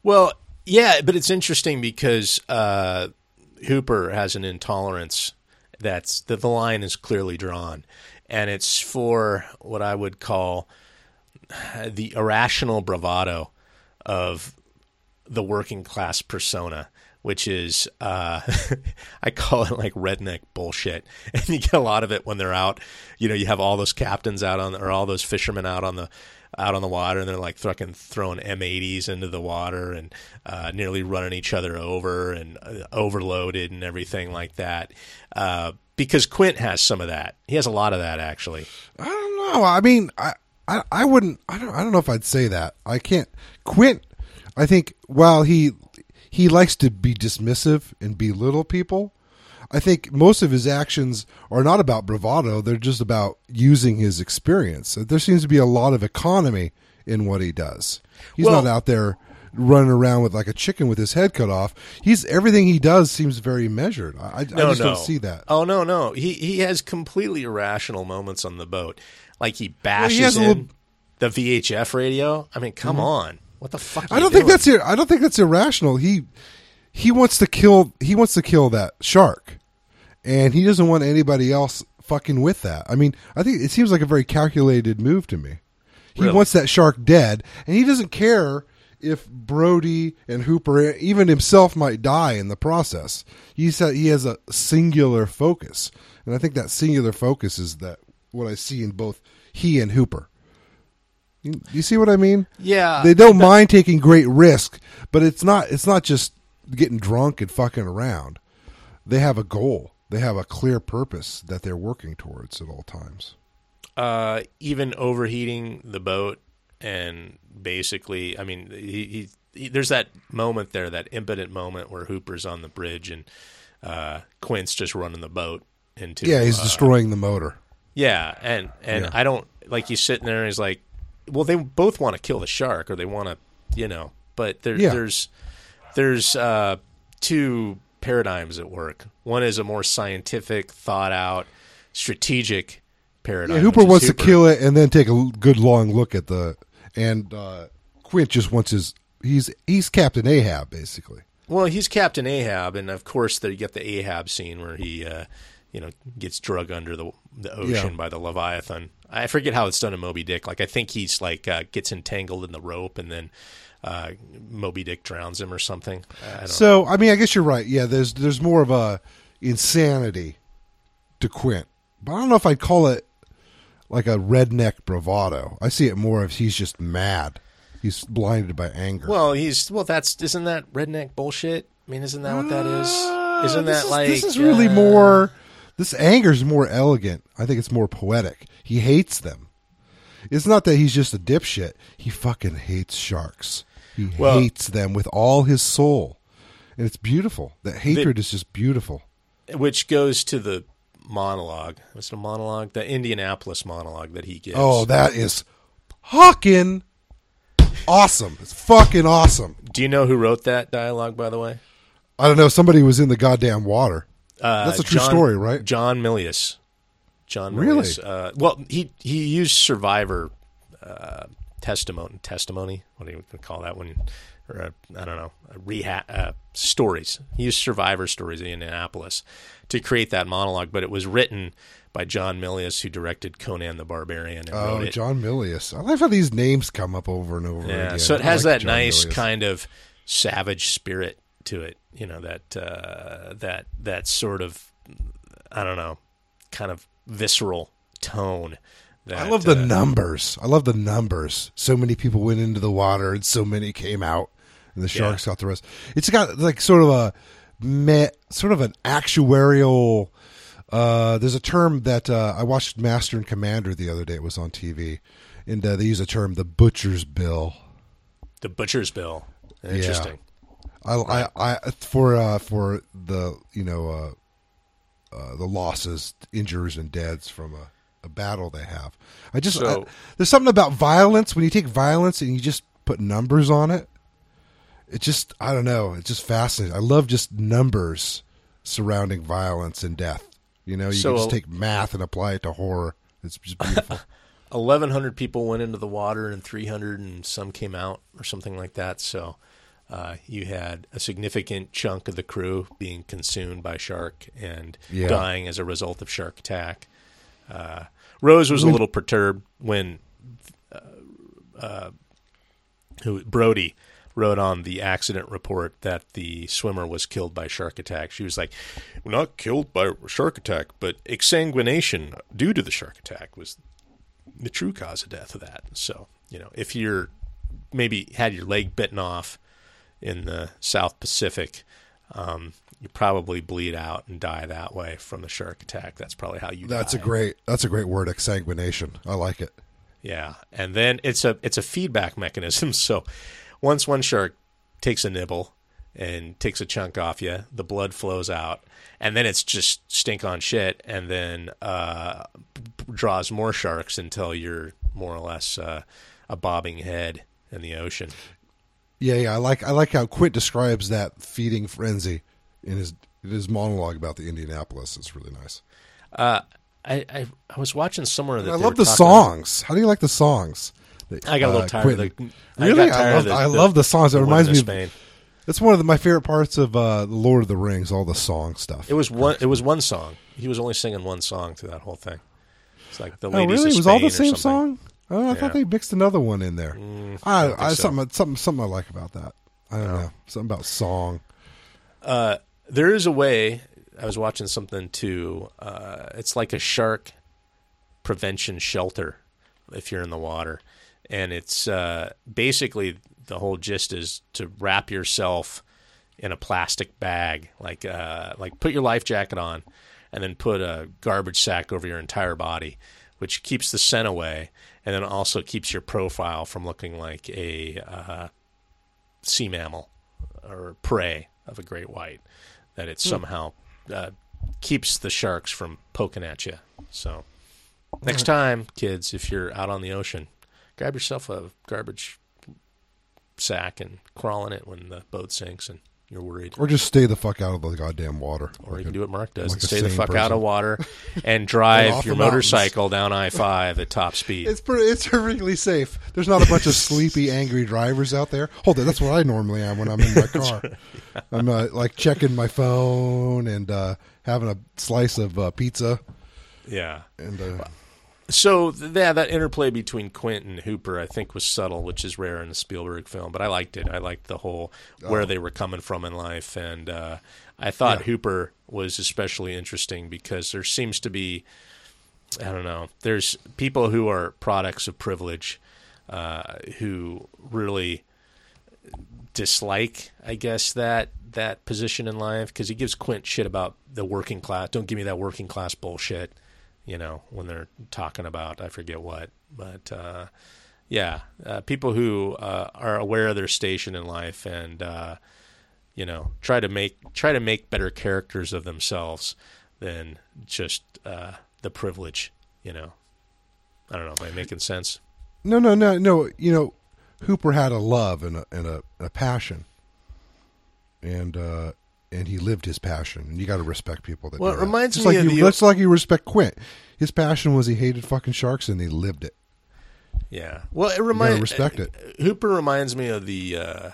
Well, yeah, but it's interesting because uh, Hooper has an intolerance that's that the line is clearly drawn, and it's for what I would call the irrational bravado of the working class persona, which is uh, I call it like redneck bullshit, and you get a lot of it when they're out. You know, you have all those captains out on or all those fishermen out on the out on the water, and they're like fucking throwing M80s into the water and uh, nearly running each other over and uh, overloaded and everything like that. Uh, because Quint has some of that. He has a lot of that actually. I don't know. I mean, I, I, I wouldn't. I don't. I don't know if I'd say that. I can't. Quint. I think while he he likes to be dismissive and belittle people, I think most of his actions are not about bravado. They're just about using his experience. There seems to be a lot of economy in what he does. He's Well- not out there running around with like a chicken with his head cut off. He's everything he does seems very measured. I, I just no. don't see that. Oh no, no. He he has completely irrational moments on the boat. Like he bashes has a in little- the VHF radio. I mean, come mm-hmm. on. What the fuck? I don't think that's I don't think that's irrational. He he wants to kill he wants to kill that shark, and he doesn't want anybody else fucking with that. I mean, I think it seems like a very calculated move to me. He Really? wants that shark dead, and he doesn't care if Brody and Hooper, even himself, might die in the process. He said he has a singular focus, and I think that singular focus is that what I see in both he and Hooper. You, you see what I mean? Yeah, they don't mind taking great risk, but it's not it's not just getting drunk and fucking around. They have a goal. They have a clear purpose that they're working towards at all times. uh, even overheating the boat and basically, I mean, he, he, he there's that moment there, that impotent moment where Hooper's on the bridge and uh, Quint's just running the boat into Yeah, he's uh, destroying the motor. Yeah, and and Yeah. I don't like he's sitting there and he's like, well, they both want to kill the shark or they want to, you know, but there, Yeah. there's there's uh, two paradigms at work. One is a more scientific, thought out, strategic paradigm. Yeah, Hooper wants to kill it and then take a good long look at the and uh, Quint just wants his he's he's Captain Ahab basically. Well, he's Captain Ahab, and of course, there you get the Ahab scene where he, uh, you know, gets drug under the the ocean Yeah. by the Leviathan. I forget how it's done in Moby Dick. Like I think he's like uh, gets entangled in the rope, and then uh, Moby Dick drowns him or something. I don't So I mean, I guess you're right. Yeah, there's there's more of a insanity to Quint, but I don't know if I'd call it like a redneck bravado. I see it more as he's just mad. He's blinded by anger. Well, he's well. That's isn't that redneck bullshit? I mean, isn't that what that is? Uh, Isn't this that is- like this is really uh, more? This anger is more elegant. I think it's more poetic. He hates them. It's not that he's just a dipshit. He fucking hates sharks. He Well- hates them with all his soul, and it's beautiful. That hatred is just beautiful. which goes to the monologue. What's the monologue? The Indianapolis monologue that he gives. Oh, that is fucking awesome. It's fucking awesome. do you know who wrote that dialogue? By the way, I don't know. Somebody was in the goddamn water. Uh, That's a true John- story, right? John Milius. John Really? Milius. Uh, well, he he used survivor uh, testimony. Testimony. What do you call that one? Or uh, I don't know. Rehab uh, stories. He used survivor stories in Indianapolis to create that monologue, but it was written by John Milius, who directed Conan the Barbarian and Oh. John Milius. I like how these names come up over and over Yeah, again. so it has like that John nice Milius. kind of savage spirit to it. You know that uh, that that sort of I don't know, kind of visceral tone. That, I love the uh, numbers. I love the numbers. So many people went into the water, and so many came out, and the sharks got the rest. It's got like sort of a me, sort of an actuarial. Uh, there's a term that uh, I watched Master and Commander the other day. It was on TV, and uh, they use a term, the butcher's bill. the butcher's bill. Interesting. I, I, I for uh, for the you know uh, uh, the losses, injuries, and deaths from a, a battle they have. I just So- I- there's something about violence when you take violence and you just put numbers on it. It just I don't know. It's just fascinating. I love just numbers surrounding violence and death. You know, you So- can just take math and apply it to horror. It's just beautiful. Eleven hundred people went into the water, and three hundred and some came out, or something like that. So. Uh, you had a significant chunk of the crew being consumed by shark and Yeah. dying as a result of shark attack. Uh, Rose was a little perturbed when uh, who Brody wrote on the accident report that the swimmer was killed by shark attack. She was like, "Not killed by shark attack, but exsanguination due to the shark attack was the true cause of death of that." So you know, if you're maybe had your leg bitten off in the South Pacific. Um, you probably bleed out and die that way from the shark attack. That's probably how you. That's a great that's a great word, exsanguination. I like it. Yeah, and then it's a it's a feedback mechanism. So once one shark takes a nibble and takes a chunk off you, the blood flows out, and then it's just stink on shit, and then uh, draws more sharks until you're more or less uh, a bobbing head in the ocean. Yeah, yeah. I like I like how Quint describes that feeding frenzy in his in his monologue about the Indianapolis. It's really nice. Uh, I, I I was watching somewhere that I love the songs. How do you like the songs? I got a little Uh, tired of Quentin. the. I Really? got I love- the, I love the songs. It reminds me of Spain. That's one of the, my favorite parts of uh, the Lord of the Rings. All the song stuff. It was one. It was one song. He was only singing one song through that whole thing. It's like the Oh, really? of It was all the same song. Oh, I Yeah. thought they mixed another one in there. I, don't I, so. something, something, something I like about that. I don't know. Something about song. Uh, there is a way. I was watching something too. Uh, it's like a shark prevention shelter if you're in the water, and it's uh, basically the whole gist is to wrap yourself in a plastic bag, like uh, like put your life jacket on, and then put a garbage sack over your entire body, which keeps the scent away, and then also keeps your profile from looking like a uh, sea mammal or prey of a great white. That it somehow uh, keeps the sharks from poking at you. So next time, kids, if you're out on the ocean, grab yourself a garbage sack and crawl in it when the boat sinks and you're worried. Or just stay the fuck out of the goddamn water. Or you can a- do what Mark does like and stay the fuck out of water and drive your motorcycle down I five at top speed. It's pretty, it's perfectly safe. There's not a bunch of sleepy, angry drivers out there. Hold on, that's what I normally am when I'm in my car. I'm uh, like checking my phone and uh, having a slice of uh, pizza. yeah. And uh, So yeah, that interplay between Quint and Hooper, I think, was subtle, which is rare in a Spielberg film. But I liked it. I liked the whole where they were coming from in life, and uh, I thought Yeah. Hooper was especially interesting because there seems to be, I don't know, there's people who are products of privilege, uh, who really dislike, I guess that that position in life because he gives Quint shit about the working class. Don't give me that working class bullshit. You know, when they're talking about I forget what, but uh, yeah, uh, people who uh, are aware of their station in life and uh, you know try to make try to make better characters of themselves than just uh, the privilege. You know, I don't know. Am I making sense? No, no, no, no. You know, Hooper had a love and a and a, a passion, and uh, and he lived his passion. And you got to respect people that. Well, do it that. reminds Just me like of you, the- That's like you respect Quint. His passion was he hated fucking sharks, and he lived it. Yeah. Well, it reminds respect it. Hooper reminds me of the, uh,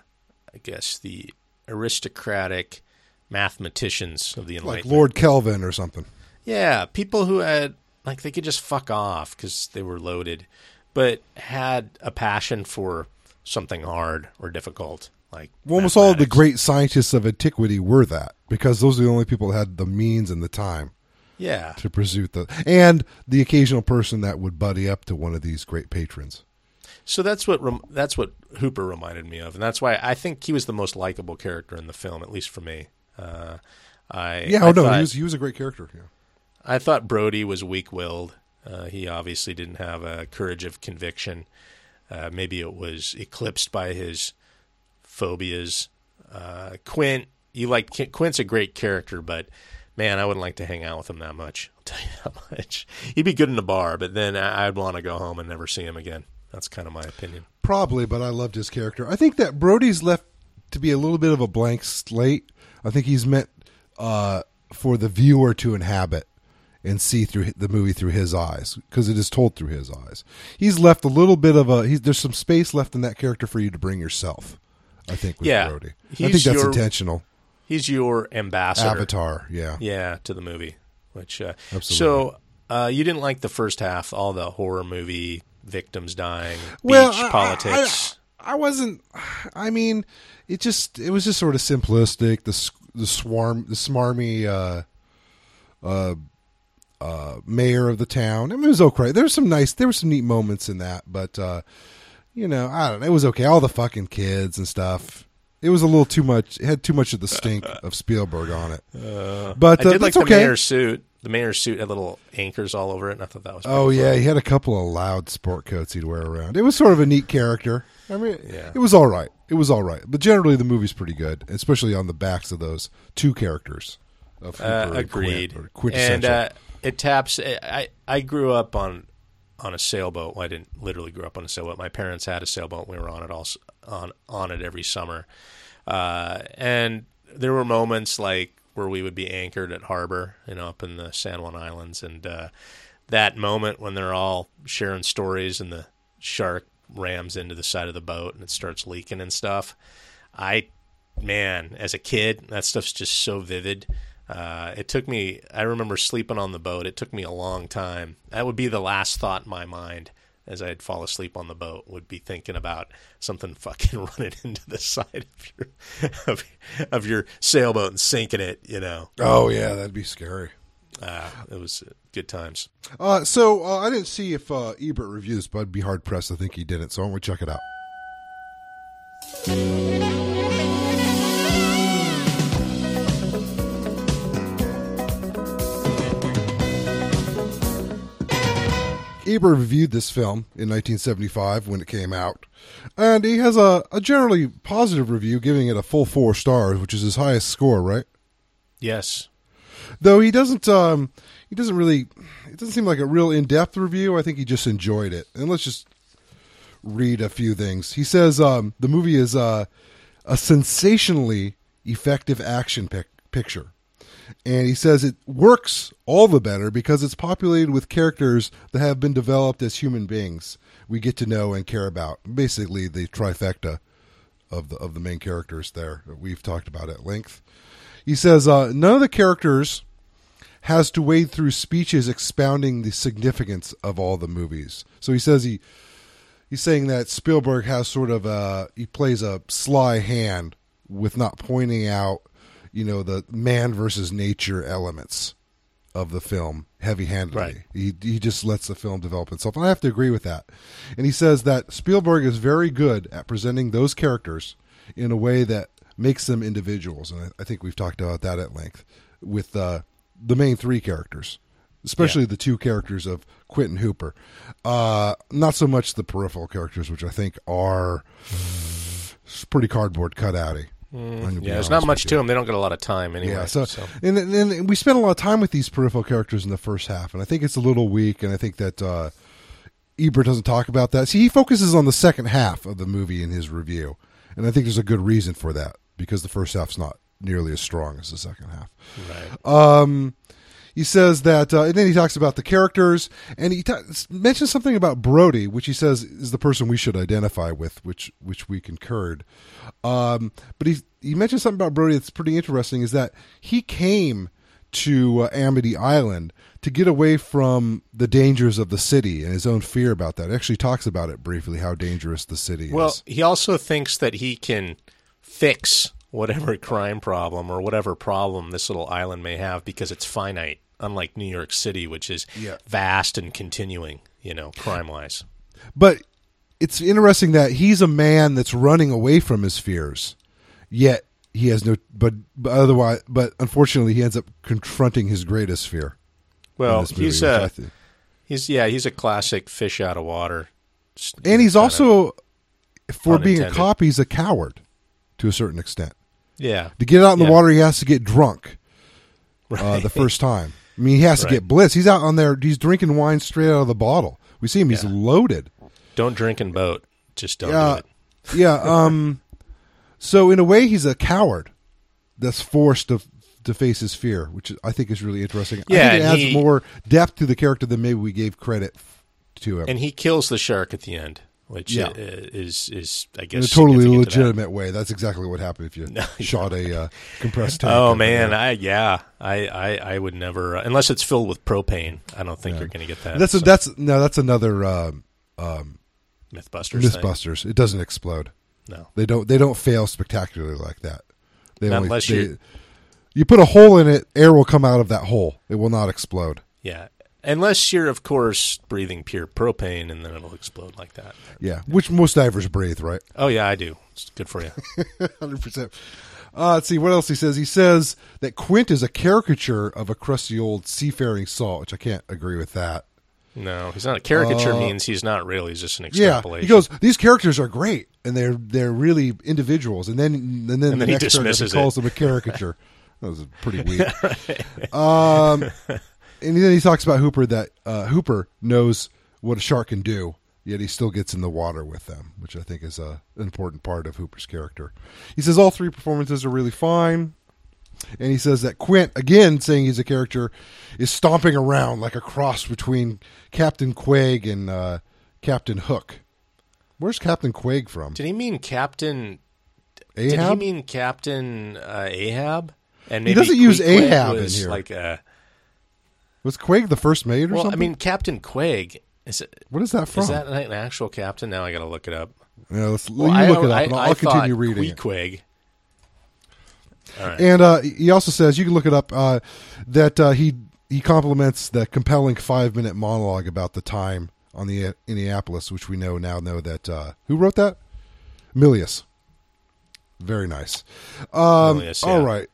I guess the aristocratic mathematicians of the Enlightenment, Like Lord Kelvin or something. Yeah, people who had like they could just fuck off because they were loaded, but had a passion for something hard or difficult. Like Well, almost all of the great scientists of antiquity were that because those are the only people that had the means and the time Yeah. to pursue the and the occasional person that would buddy up to one of these great patrons. So that's what that's what Hooper reminded me of, and that's why I think he was the most likable character in the film, at least for me. Uh, I Yeah, I oh no, thought- he was he was a great character. Yeah. I thought Brody was weak-willed. Uh, he obviously didn't have a courage of conviction. Uh, maybe it was eclipsed by his phobias. Uh, Quint, you like Quint's a great character, but man, I wouldn't like to hang out with him that much. I'll tell you that much. He'd be good in the bar, but then I'd want to go home and never see him again. That's kind of my opinion. Probably, but I loved his character. I think that Brody's left to be a little bit of a blank slate. I think he's meant uh, for the viewer to inhabit and see through the movie through his eyes because it is told through his eyes. He's left a little bit of a. There's some space left in that character for you to bring yourself. I think with Yeah. Brody. I think that's your- intentional. He's your ambassador. Avatar, yeah. Yeah, to the movie. Which uh, Absolutely. so uh, you didn't like the first half, all the horror movie victims dying, well, beach I- I- politics. I, I wasn't. I mean, it just it was just sort of simplistic. The the swarm, the smarmy uh, uh, uh, mayor of the town. I mean, it was okay. There was some nice, there were some neat moments in that, but uh, you know, I don't know. It was okay. All the fucking kids and stuff. It was a little too much. It had too much of the stink of Spielberg on it. but I uh, did like the okay. mayor's suit. The mayor's suit had little anchors all over it, and I thought that was Oh yeah, fun. he had a couple of loud sport coats he'd wear around. It was sort of a neat character. I mean, Yeah. it was all right. It was all right, but generally the movie's pretty good, especially on the backs of those two characters. Of Hooper Uh, and agreed. Quint, or and uh, it taps. I I grew up on on a sailboat. Well, I didn't literally grow up on a sailboat. My parents had a sailboat. We were on it all on on it every summer, uh, and there were moments like where we would be anchored at harbor, you know, up in the San Juan Islands, and uh, that moment when they're all sharing stories and the shark rams into the side of the boat and it starts leaking and stuff. I man, as a kid, that stuff's just so vivid. Uh, it took me. I remember sleeping on the boat. It took me a long time. That would be the last thought in my mind as I'd fall asleep on the boat. Would be thinking about something fucking running into the side of your of, of your sailboat and sinking it. You know, oh yeah, that'd be scary. uh, it was uh, good times. Uh, so uh, I didn't see if uh, Ebert reviewed this, but I'd be hard pressed to think he didn't. So I'm going to check it out. Ebert reviewed this film in 1975 when it came out, and he has a, a generally positive review, giving it a full four stars, which is his highest score, right? Yes. Though he doesn't, um, he doesn't really. It doesn't seem like a real in-depth review. I think he just enjoyed it. And let's just read a few things. He says um, the movie is uh, a sensationally effective action pic- picture. And he says it works all the better because it's populated with characters that have been developed as human beings we get to know and care about. Basically, the trifecta of the of the main characters there we've talked about at length. He says uh, none of the characters has to wade through speeches expounding the significance of all the movies. So he says he he's saying that Spielberg has sort of a he plays a sly hand with not pointing out, you know, the man versus nature elements of the film heavy-handedly. Right. He he just lets the film develop itself. And I have to agree with that. And he says that Spielberg is very good at presenting those characters in a way that makes them individuals. And I, I think we've talked about that at length with uh, the main three characters. especially the two characters of Quentin Hooper. Uh, not so much the peripheral characters, which I think are pretty cardboard cutouty. Yeah, there's not much to them. They don't get a lot of time anyway. Yeah, so, And, and we spent a lot of time with these peripheral characters in the first half, and I think it's a little weak. And I think that uh, Ebert doesn't talk about that. See, he focuses on the second half of the movie in his review, and I think there's a good reason for that because the first half's not nearly as strong as the second half. right. Um, he says that, uh, and then he talks about the characters, and he ta- mentions something about Brody, which he says is the person we should identify with, which which we concurred. Um, but he he mentioned something about Brody that's pretty interesting. Is that he came to uh, Amity Island to get away from the dangers of the city and his own fear about that. He actually talks about it briefly, how dangerous the city Well, is. Well, he also thinks that he can fix whatever crime problem or whatever problem this little island may have because it's finite, unlike New York City, which is Yeah. vast and continuing, you know, crime wise. But it's interesting that he's a man that's running away from his fears, yet he has no. But, but otherwise, but unfortunately, he ends up confronting his greatest fear. Well, movie, he's a he's yeah, he's a classic fish out of water. And he's also, for being a Unintended. cop, he's a coward to a certain extent. yeah. To get out in the water, he has to get drunk uh, the first time. I mean, he has to get bliss. He's out on there. He's drinking wine straight out of the bottle. We see him. He's Yeah. loaded. Don't drink and boat. Just don't Yeah, do it. yeah. Um, so in a way, he's a coward that's forced to to face his fear, which I think is really interesting. I Yeah, think it adds he- more depth to the character than maybe we gave credit to him And he kills the shark at the end, which Yeah. is is I in guess a totally significant to that. legitimate way. That's exactly what happened if you shot a uh, compressed tank. Oh man, there. I yeah, I I, I would never uh, unless it's filled with propane. I don't think you're going to get that. that's a, that's no, that's another um, um, MythBusters. thing. MythBusters. It doesn't explode. No, They don't. They don't fail spectacularly like that. They Not only, unless they- you're- you put a hole in it, air will come out of that hole. It will not explode. yeah, unless you're of course breathing pure propane, and then it'll explode like that. Yeah, which most divers breathe, right? Oh yeah, I do. It's good for you. Hundred percent. Uh, let's see what else he says. He says that Quint is a caricature of a crusty old seafaring salt, which I can't agree with that. No, he's not. A caricature means he's not real. He's just an Uh, Yeah, he goes. These characters are great, and they're they're really individuals. And then and then, And the then he dismisses he calls them a caricature. that was pretty weak. um, and then he talks about Hooper that uh, Hooper knows what a shark can do, yet he still gets in the water with them, which I think is a, an important part of Hooper's character. He says all three performances are really fine. And he says that Quint, again saying he's a character, is stomping around like a cross between Captain Quag and uh, Captain Hook. Where's Captain Quag from? did he mean Captain? Did he Ahab? mean Captain uh, Ahab? And He doesn't use Ahab in here. Like a, Was Quag the first mate or well, I mean Captain Quag. Is it? what is that from? Is that an actual captain? Now I got to look it up. Yeah, let's, Well, you I- look it up, I- and I'll, I I'll continue reading it. Queequeg. All right. And uh, he also says you can look it up uh, that uh, he he compliments the compelling five minute monologue about the time on the Indianapolis, which we know now know that uh, who wrote that? Milius. Very nice. Um, Milius, yeah. All right.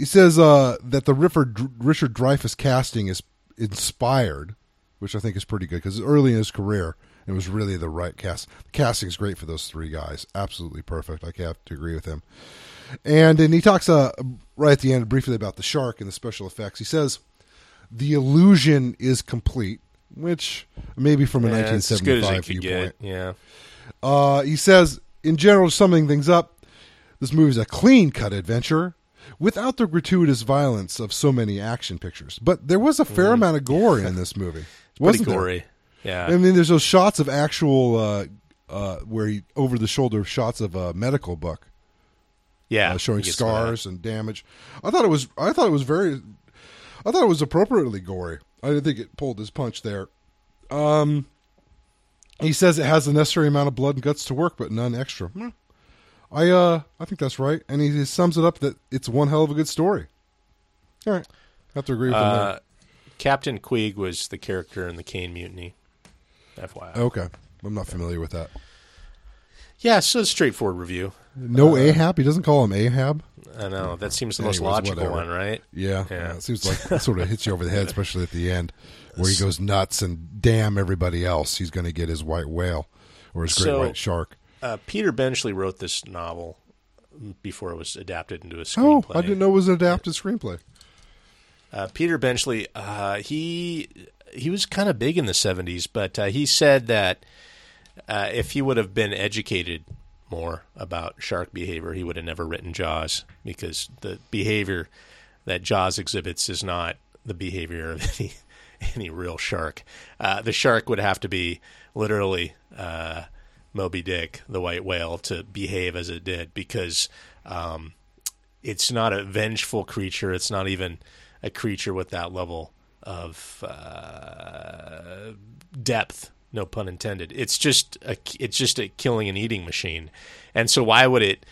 He says uh, that the Richard, Richard Dreyfuss casting is inspired, which I think is pretty good because early in his career it was really the right cast. The casting is great for those three guys. Absolutely perfect. I have to agree with him. And and he talks uh, right at the end briefly about the shark and the special effects. He says the illusion is complete, which maybe from a Yeah, it's as good as 1975 it could viewpoint. Yeah. Uh, he says, in general, summing things up, this movie is a clean cut adventure without the gratuitous violence of so many action pictures. But there was a fair amount of gore in this movie. Mm. Pretty Wasn't there? gory. Yeah. I mean, there's those shots of actual, uh, uh, where he, over the shoulder shots of a medical book yeah. uh, showing he gets some of that. scars and damage. I thought it was, I thought it was very, I thought it was appropriately gory. I didn't think it pulled his punch there. Um, he says it has the necessary amount of blood and guts to work, but none extra. Hmm. I uh I think that's right, and he sums it up that it's one hell of a good story. All right, have to agree with him Uh, Captain Queeg was the character in the Caine Mutiny. FYI. Okay, I'm not familiar with that. Yeah, so straightforward review. No Ahab. He doesn't call him Ahab. I know that seems the most logical whatever. one, right? Yeah, Yeah. It seems like it sort of hits you over the head, especially at the end, where he goes nuts and damn everybody else. He's going to get his white whale or his great So- white shark. Uh, Peter Benchley wrote this novel before it was adapted into a screenplay. Oh. I didn't know it was an adapted screenplay. Uh, Peter Benchley, uh, he he was kind of big in the '70s, but uh, he said that uh, if he would have been educated more about shark behavior, he would have never written Jaws because the behavior that Jaws exhibits is not the behavior of any any real shark. Uh, the shark would have to be literally uh, Moby Dick, the white whale, to behave as it did because. Um, it's not a vengeful creature. It's not even a creature with that level of uh, depth. No pun intended. It's just a it's just a killing and eating machine. And so why would it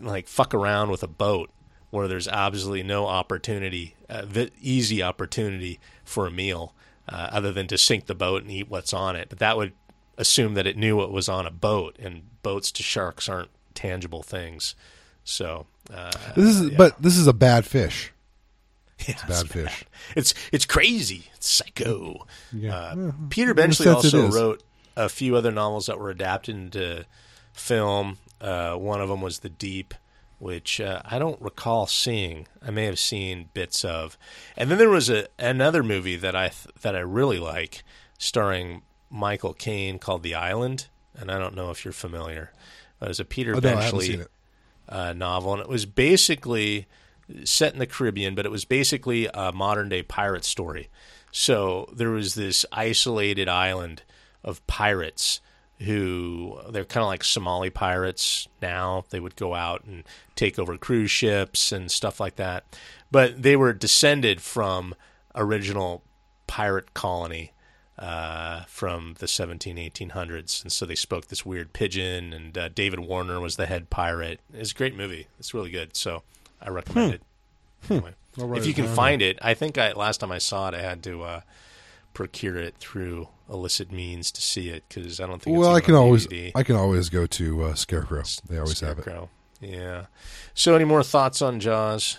like fuck around with a boat where there's absolutely no opportunity, uh, easy opportunity for a meal, uh, other than to sink the boat and eat what's on it. But that would assume that it knew what was on a boat, and boats to sharks aren't tangible things. So uh, This is, yeah. but this is a bad fish. yeah, a bad fish. It's it's crazy. It's psycho. Yeah. Uh, Yeah. Peter Benchley also wrote a few other novels that were adapted into film. Uh, one of them was The Deep, which uh, I don't recall seeing. I may have seen bits of. And then there was a another movie that I th- that I really like, starring Michael Caine called The Island. And I don't know if you're familiar. It was a Peter Oh, no, Benchley it. uh, novel, and it was basically set in the Caribbean, but it was basically a modern day pirate story. So there was this isolated island of pirates who they're kind of like Somali pirates now. They would go out and take over cruise ships and stuff like that. But they were descended from original pirate colony uh, from the 17, 1800s. And so they spoke this weird pidgin, and uh, David Warner was the head pirate. It's a great movie. It's really good. So I recommend it. Anyway, I'll write if you can down. find it, I think I last time I saw it, I had to uh, procure it through illicit means to see it because I don't think. Well, I can always DVD. I can always go to uh, Scarecrow. They always have it. Yeah. So, any more thoughts on Jaws?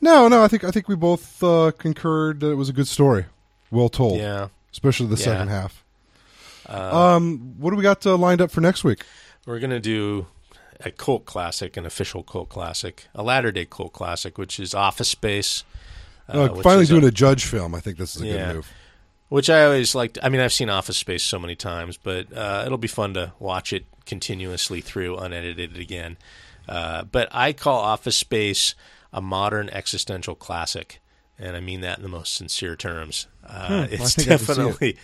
No, no, I think I think we both uh, concurred that it was a good story, well told, Yeah. Especially the Yeah. second half. um, what do we got uh, lined up for next week? We're going to do a cult classic, an official cult classic, a latter day cult classic, which is Office Space. Uh, which finally doing a- a judge film. I think this is a Yeah. good move. Which I always liked. I mean, I've seen Office Space so many times, but uh, it'll be fun to watch it continuously through, unedited again. Uh, but I call Office Space a modern existential classic, and I mean that in the most sincere terms. Uh, Hmm, I it's I it. definitely,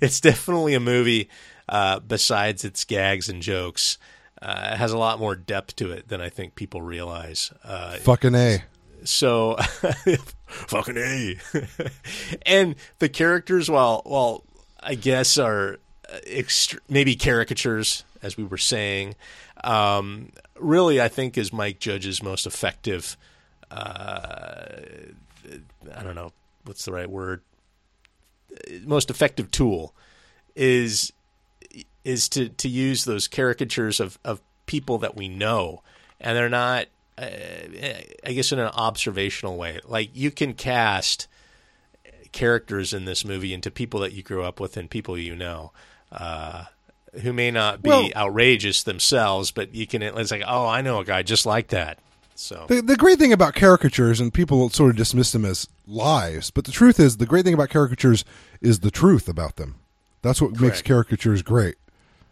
it's definitely a movie. Uh, besides its gags and jokes, uh, it has a lot more depth to it than I think people realize. Uh, Fucking a. so fucking a and the characters while while i guess are uh, ext- maybe caricatures as we were saying um, really i think is mike judge's most effective uh, i don't know what's the right word most effective tool is is to to use those caricatures of of people that we know and they're not uh, I guess in an observational way. Like you can cast characters in this movie into people that you grew up with and people you know, uh, who may not be Well- outrageous themselves, but you can. It's like, oh, I know a guy just like that. So The, the great thing about caricatures, and people sort of dismiss them as lies, but the truth is, the great thing about caricatures is the truth about them. That's what makes caricatures great.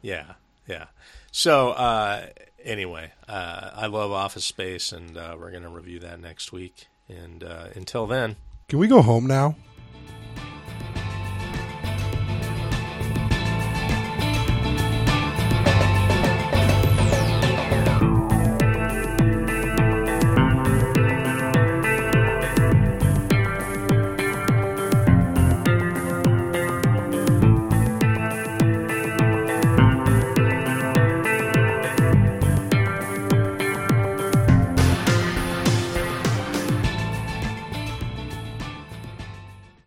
yeah, yeah. So uh, anyway, uh, I love Office Space, and uh, we're going to review that next week. And uh, until then, Can we go home now?